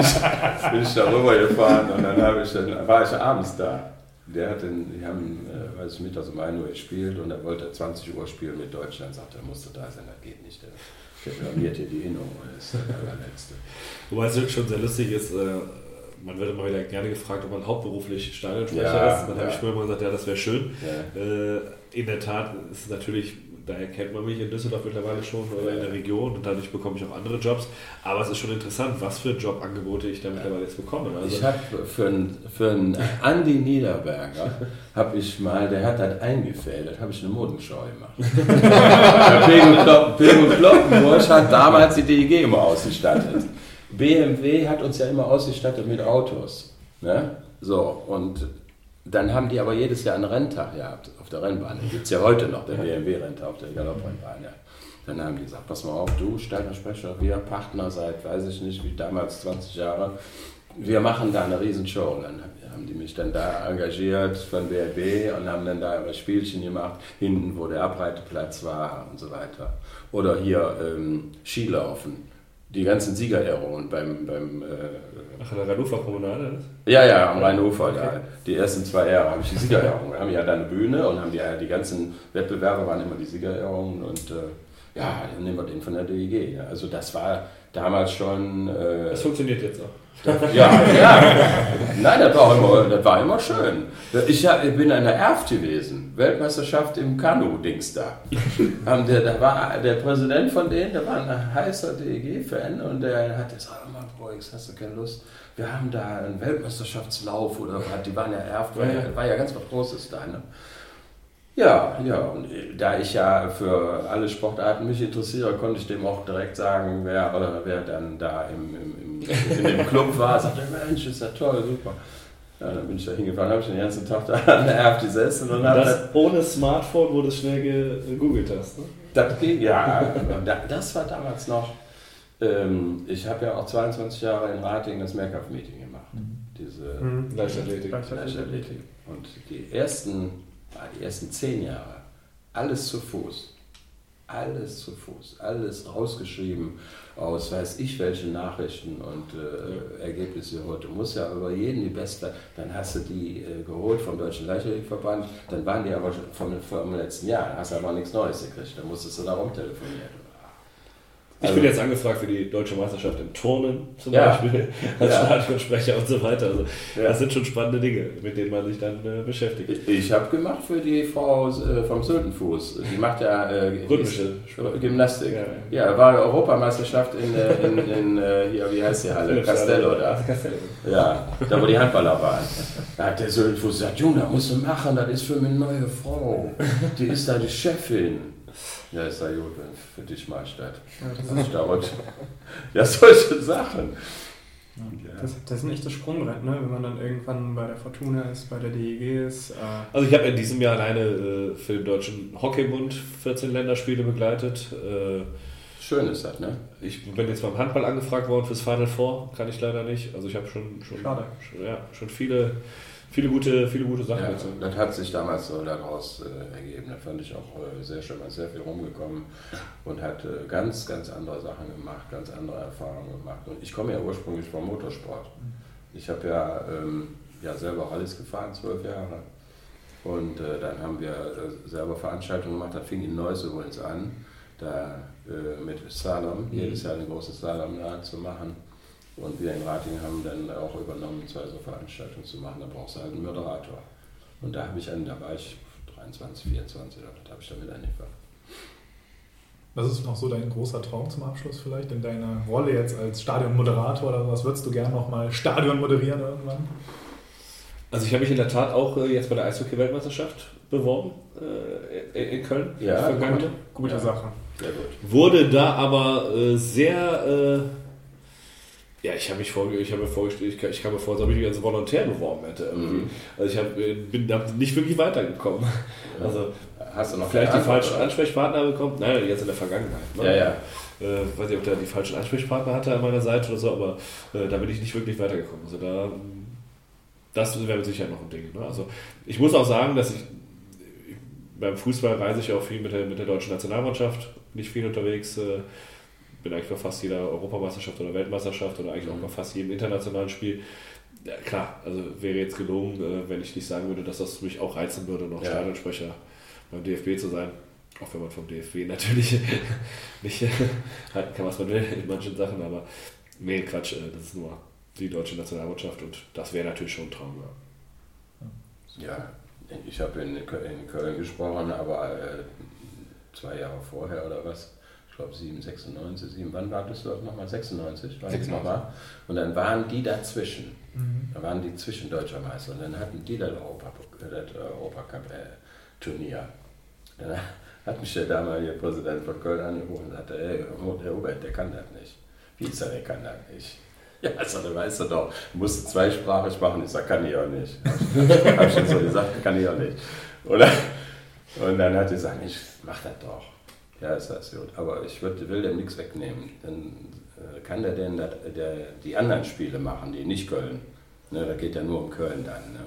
ich, bin ich darüber gefahren und dann, ich, dann war ich abends da. Der hat den, die haben, äh, weiß ich, mittags um 1 Uhr gespielt und er wollte 20 Uhr spielen mit Deutschland. Sagt er, musste da sein, das geht nicht. Der reklamiert hier die Innung und ist der allerletzte. Wobei es schon sehr lustig ist, äh, man wird immer wieder gerne gefragt, ob man hauptberuflich Stadionsprecher Ja, ist. Dann ja. habe ich früher immer gesagt, ja, das wäre schön. Ja. Äh, in der Tat ist es natürlich, daher kennt man mich in Düsseldorf mittlerweile schon oder in der Region und dadurch bekomme ich auch andere Jobs. Aber es ist schon interessant, was für Jobangebote ich da mittlerweile jetzt bekomme. Also, Ich habe für einen für einen Andi Niederberger, habe ich mal, der hat das eingefädelt, habe ich eine Modenschau gemacht. Pego Kloppenburg hat damals die DEG immer ausgestattet. BMW hat uns ja immer ausgestattet mit Autos. Ne? So, und dann haben die aber jedes Jahr einen Renntag gehabt auf der Rennbahn. Den gibt es ja heute noch, der BMW-Renntag auf der Galopprennbahn. Ja. Dann haben die gesagt, pass mal auf, du Steinersprecher, wir Partner seit, weiß ich nicht, wie damals 20 Jahre, wir machen da eine Riesenshow. Und dann haben die mich dann da engagiert von BRB und haben dann da Spielchen gemacht, hinten, wo der Abreiteplatz war und so weiter. Oder hier ähm, Skilaufen, die ganzen Siegerehrungen beim, beim äh, Ach, in der Hannover Promenade? ja, ja, am Rhein-Ufer da. Die ersten zwei Jahre habe ich die Siegerehrungen. Wir haben ja da eine Bühne und haben die, die ganzen Wettbewerbe waren immer die Siegerehrungen und äh, ja, dann nehmen wir den von der DEG. Also das war damals schon. Äh, Das funktioniert jetzt auch. ja, ja. Nein, das war immer, das war immer schön. Ich, ich bin an der Erft gewesen, Weltmeisterschaft im Kanu-Dings da. Der, da war der Präsident von denen, der war ein heißer DEG-Fan und der hat gesagt, oh Mann, Boix, hast du keine Lust? Wir haben da einen Weltmeisterschaftslauf oder was, die waren ja Erft, war ja, war ja ganz was Großes da. Ne? Ja, ja, und äh, da ich ja für alle Sportarten mich interessiere, konnte ich dem auch direkt sagen, wer, oder wer dann da im, im, im, in dem Club war. Sagte, Mensch, ist ja toll, super. Ja, dann bin ich da hingefahren, habe ich den ganzen Tag da an der Erft gesessen und das, Das ohne Smartphone, wo du schnell gegoogelt hast. Ne? das ging, ja, da- das war damals noch, ähm, ich habe ja auch 22 Jahre in Rating das Mehrkampf-Meeting gemacht. Diese Leichtathletik. Leichtathletik. Und die ersten, die ersten zehn Jahre, alles zu Fuß. Alles zu Fuß. Alles rausgeschrieben aus weiß ich welche Nachrichten und äh, Ergebnisse heute. Du musst ja über jeden die Beste, dann hast du die äh, geholt vom Deutschen Leichtathletikverband, dann waren die aber schon vom, vom letzten Jahr, dann hast du aber nichts Neues gekriegt, dann musstest du da rumtelefonieren. Ich Also- bin jetzt angefragt für die deutsche Meisterschaft im Turnen zum Ja. Beispiel, als Ja. Stadionsprecher und so weiter. Also, Ja. Das sind schon spannende Dinge, mit denen man sich dann äh, beschäftigt. Ich, ich habe gemacht für die Frau äh, vom Söldenfuß. Die macht ja äh, Rhythmische Gymnastik. Ja, Ja, war Europameisterschaft in, äh, in, in äh, hier, wie heißt die Halle? Castello da. Castello. Ja, da wo die Handballer waren. Da hat der Söldenfuß gesagt, Junge, musst du machen, das ist für meine neue Frau. Die ist da die Chefin. Ja, ist ja gut, wenn für dich mal statt. Das ist da rutsch. Ja, solche Sachen. Ja. Das, das ist ein echtes Sprungbrett, ne? wenn man dann irgendwann bei der Fortuna ist, bei der DEG ist. Äh, Also ich habe in diesem Jahr alleine äh, für den Deutschen Hockeybund 14 Länderspiele begleitet. Äh, Schön ist das, ne? ich bin jetzt beim Handball angefragt worden fürs Final Four, kann ich leider nicht. Also ich habe schon, schon, Schade. schon, ja, schon viele, viele, gute, viele gute Sachen Ja, dazu. das hat sich damals so daraus äh, ergeben. Da fand ich auch äh, sehr schön, man ist sehr viel rumgekommen und hat äh, ganz, ganz andere Sachen gemacht, ganz andere Erfahrungen gemacht. Und ich komme ja ursprünglich vom Motorsport. Ich habe ja, ähm, ja selber alles gefahren, zwölf Jahre. Und äh, dann haben wir äh, selber Veranstaltungen gemacht. Da fing in Neuss übrigens an, da äh, mit Slalom, jedes Jahr eine große Slalom zu machen. Und wir in Ratingen haben dann auch übernommen, zwei so Veranstaltungen zu machen. Da brauchst du halt einen Moderator. Und da habe ich einen, da war ich 23, 24, da habe ich damit angefangen. Was ist noch so dein großer Traum zum Abschluss vielleicht in deiner Rolle jetzt als Stadionmoderator oder was? Würdest du gerne nochmal Stadion moderieren irgendwann? Also ich habe mich in der Tat auch äh, jetzt bei der Eishockey-Weltmeisterschaft beworben äh, in Köln. Ja, Vergangene. gut. gute Ja. Sache. Sehr gut. Wurde da aber äh, sehr. Äh, ja, ich habe mich vor, ich habe mir vorgestellt, ich, ich kam mir vor, als ob ich mich als Volontär beworben hätte. irgendwie. Mhm. Also ich hab, äh, bin da nicht wirklich weitergekommen. Also Hast du noch vielleicht die falschen oder? Ansprechpartner bekommen. Nein, jetzt in der Vergangenheit. Ne? Ja, ja. Äh, weiß nicht, ob der die falschen Ansprechpartner hatte an meiner Seite oder so, aber äh, da bin ich nicht wirklich weitergekommen. Also da, das wäre mit Sicherheit noch ein Ding. Ne? Also ich muss auch sagen, dass ich beim Fußball reise ich auch viel mit der, mit der deutschen Nationalmannschaft, nicht viel unterwegs. Äh, bin eigentlich bei fast jeder Europameisterschaft oder Weltmeisterschaft oder eigentlich auch bei fast jedem internationalen Spiel. Ja, klar, also wäre jetzt gelungen, äh, wenn ich nicht sagen würde, dass das mich auch reizen würde, noch Ja. Stadionsprecher beim DFB zu sein. Auch wenn man vom DFB natürlich nicht halten kann, was man will in manchen Sachen, aber nee, Quatsch, äh, das ist nur die deutsche Nationalmannschaft und das wäre natürlich schon ein Traum. Ja. Ja, ich habe in, Kö- in Köln gesprochen, aber äh, zwei Jahre vorher oder was, glaube 7, 96, 7, wann war das dort nochmal? 96? War ich 96. nochmal. Und dann waren die dazwischen. Da waren die zwischendeutscher Meister und dann hatten die das Europa, das Europacup-Turnier. Dann hat mich der damalige Präsident von Köln angerufen und sagte, hey, Herr Hubert, der kann das nicht. Wie ist er, der kann das nicht? Ja, ich sagte, weißt du doch, musst zweisprachig machen. Ich sage, kann ich auch nicht. Habe ich schon so gesagt, kann ich auch nicht. Oder? Und dann hat er gesagt, ich mach das doch. Ja, ist das gut. Aber ich würd, will dem nichts wegnehmen. Dann äh, kann der denn dat, der, die anderen Spiele machen, die nicht Köln. Ne, da geht ja nur um Köln dann. Ne?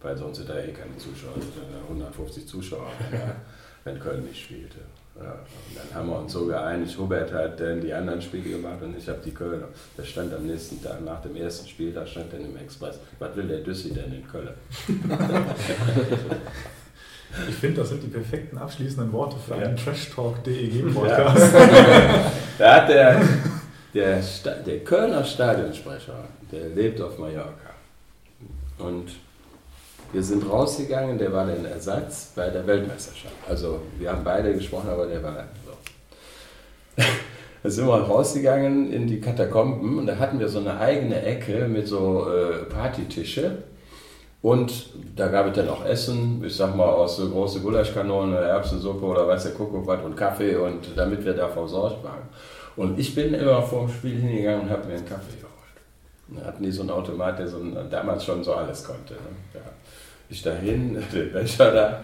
Weil sonst sind da eh keine Zuschauer, es sind ja 150 Zuschauer, wenn, er- wenn Köln nicht spielte. Ja, und dann haben wir uns so geeinigt, Hubert hat dann die anderen Spiele gemacht und ich habe die Kölner. Da stand am nächsten Tag, nach dem ersten Spiel, da stand dann im Express, was will der Düssi denn in Köln? Ich finde, das sind die perfekten abschließenden Worte für Ja. einen Trash Talk DEG Podcast. Da hat der, der, Sta der Kölner Stadionsprecher, der lebt auf Mallorca. Und wir sind rausgegangen, der war dann Ersatz bei der Weltmeisterschaft. Also wir haben beide gesprochen, aber der war so. Da sind wir rausgegangen in die Katakomben und da hatten wir so eine eigene Ecke mit so äh, Partytische. Und da gab es dann auch Essen, ich sag mal aus so große Gulaschkanone, Erbsensuppe oder weiß der Kuckuck was und Kaffee und damit wir da versorgt waren. Und ich bin immer vor dem Spiel hingegangen und habe mir einen Kaffee geholt. Da hatten die so einen Automat, der so ein, damals schon so alles konnte. Ne? Ja. Ich dahin, den Becher da,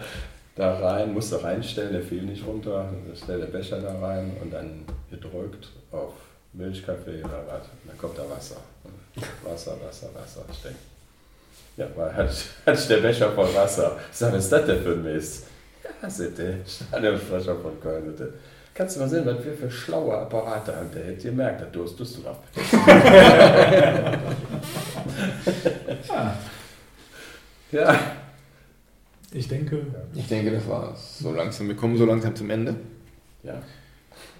da rein, musste reinstellen, der fiel nicht runter. Stell der Becher da rein und dann gedrückt auf Milchkaffee oder was. Dann kommt da Wasser. Wasser, Wasser, Wasser. Ich denke, ja, ich, hatte ich der Becher voll Wasser. Ich sage, was ist das denn für ein Mist? Ja, der Stadionsprecher von Köln. Bitte. Kannst du mal sehen, was wir für schlaue Apparate haben? Der hätte gemerkt, da durstest du drauf. ja. Ich denke, Ich denke, das war's. So langsam, wir kommen so langsam zum Ende. ja.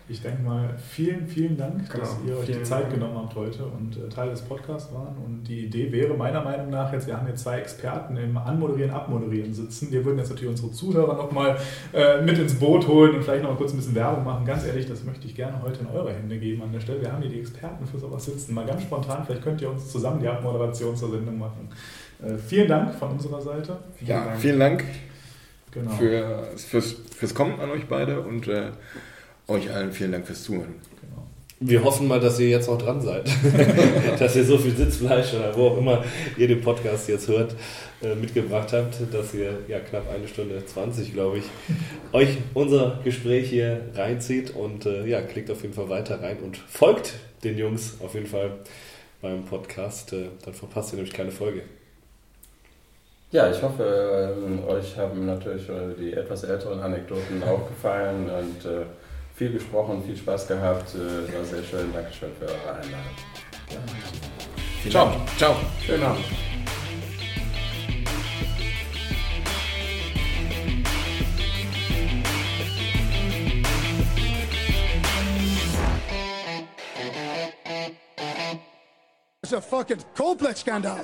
Ich denke mal, vielen, vielen Dank, dass Genau, ihr euch die vielen Zeit Dank. genommen habt heute und äh, Teil des Podcasts waren. Und die Idee wäre meiner Meinung nach jetzt, wir haben jetzt zwei Experten im Anmoderieren, Abmoderieren sitzen. Wir würden jetzt natürlich unsere Zuhörer nochmal äh, mit ins Boot holen und vielleicht noch mal kurz ein bisschen Werbung machen. Ganz ehrlich, das möchte ich gerne heute in eure Hände geben an der Stelle. Wir haben hier die Experten für sowas sitzen. Mal ganz spontan, vielleicht könnt ihr uns zusammen die Abmoderation zur Sendung machen. Äh, vielen Dank von unserer Seite. Ja, Dank. vielen Dank Genau. für, fürs, fürs Kommen an euch beide und äh, euch allen vielen Dank fürs Zuhören. Genau. Wir hoffen mal, dass ihr jetzt auch dran seid. dass ihr so viel Sitzfleisch oder wo auch immer ihr den Podcast jetzt hört, äh, mitgebracht habt, dass ihr ja knapp eine Stunde 20, glaube ich, euch unser Gespräch hier reinzieht und äh, ja, klickt auf jeden Fall weiter rein und folgt den Jungs auf jeden Fall beim Podcast. Äh, dann verpasst ihr nämlich keine Folge. Ja, ich hoffe, euch haben natürlich die etwas älteren Anekdoten auch gefallen und äh, viel gesprochen, viel Spaß gehabt. Äh, war sehr schön. Dankeschön für eure Einladung. Ciao. Ciao. Schönen Abend. It's a fucking complex scandal.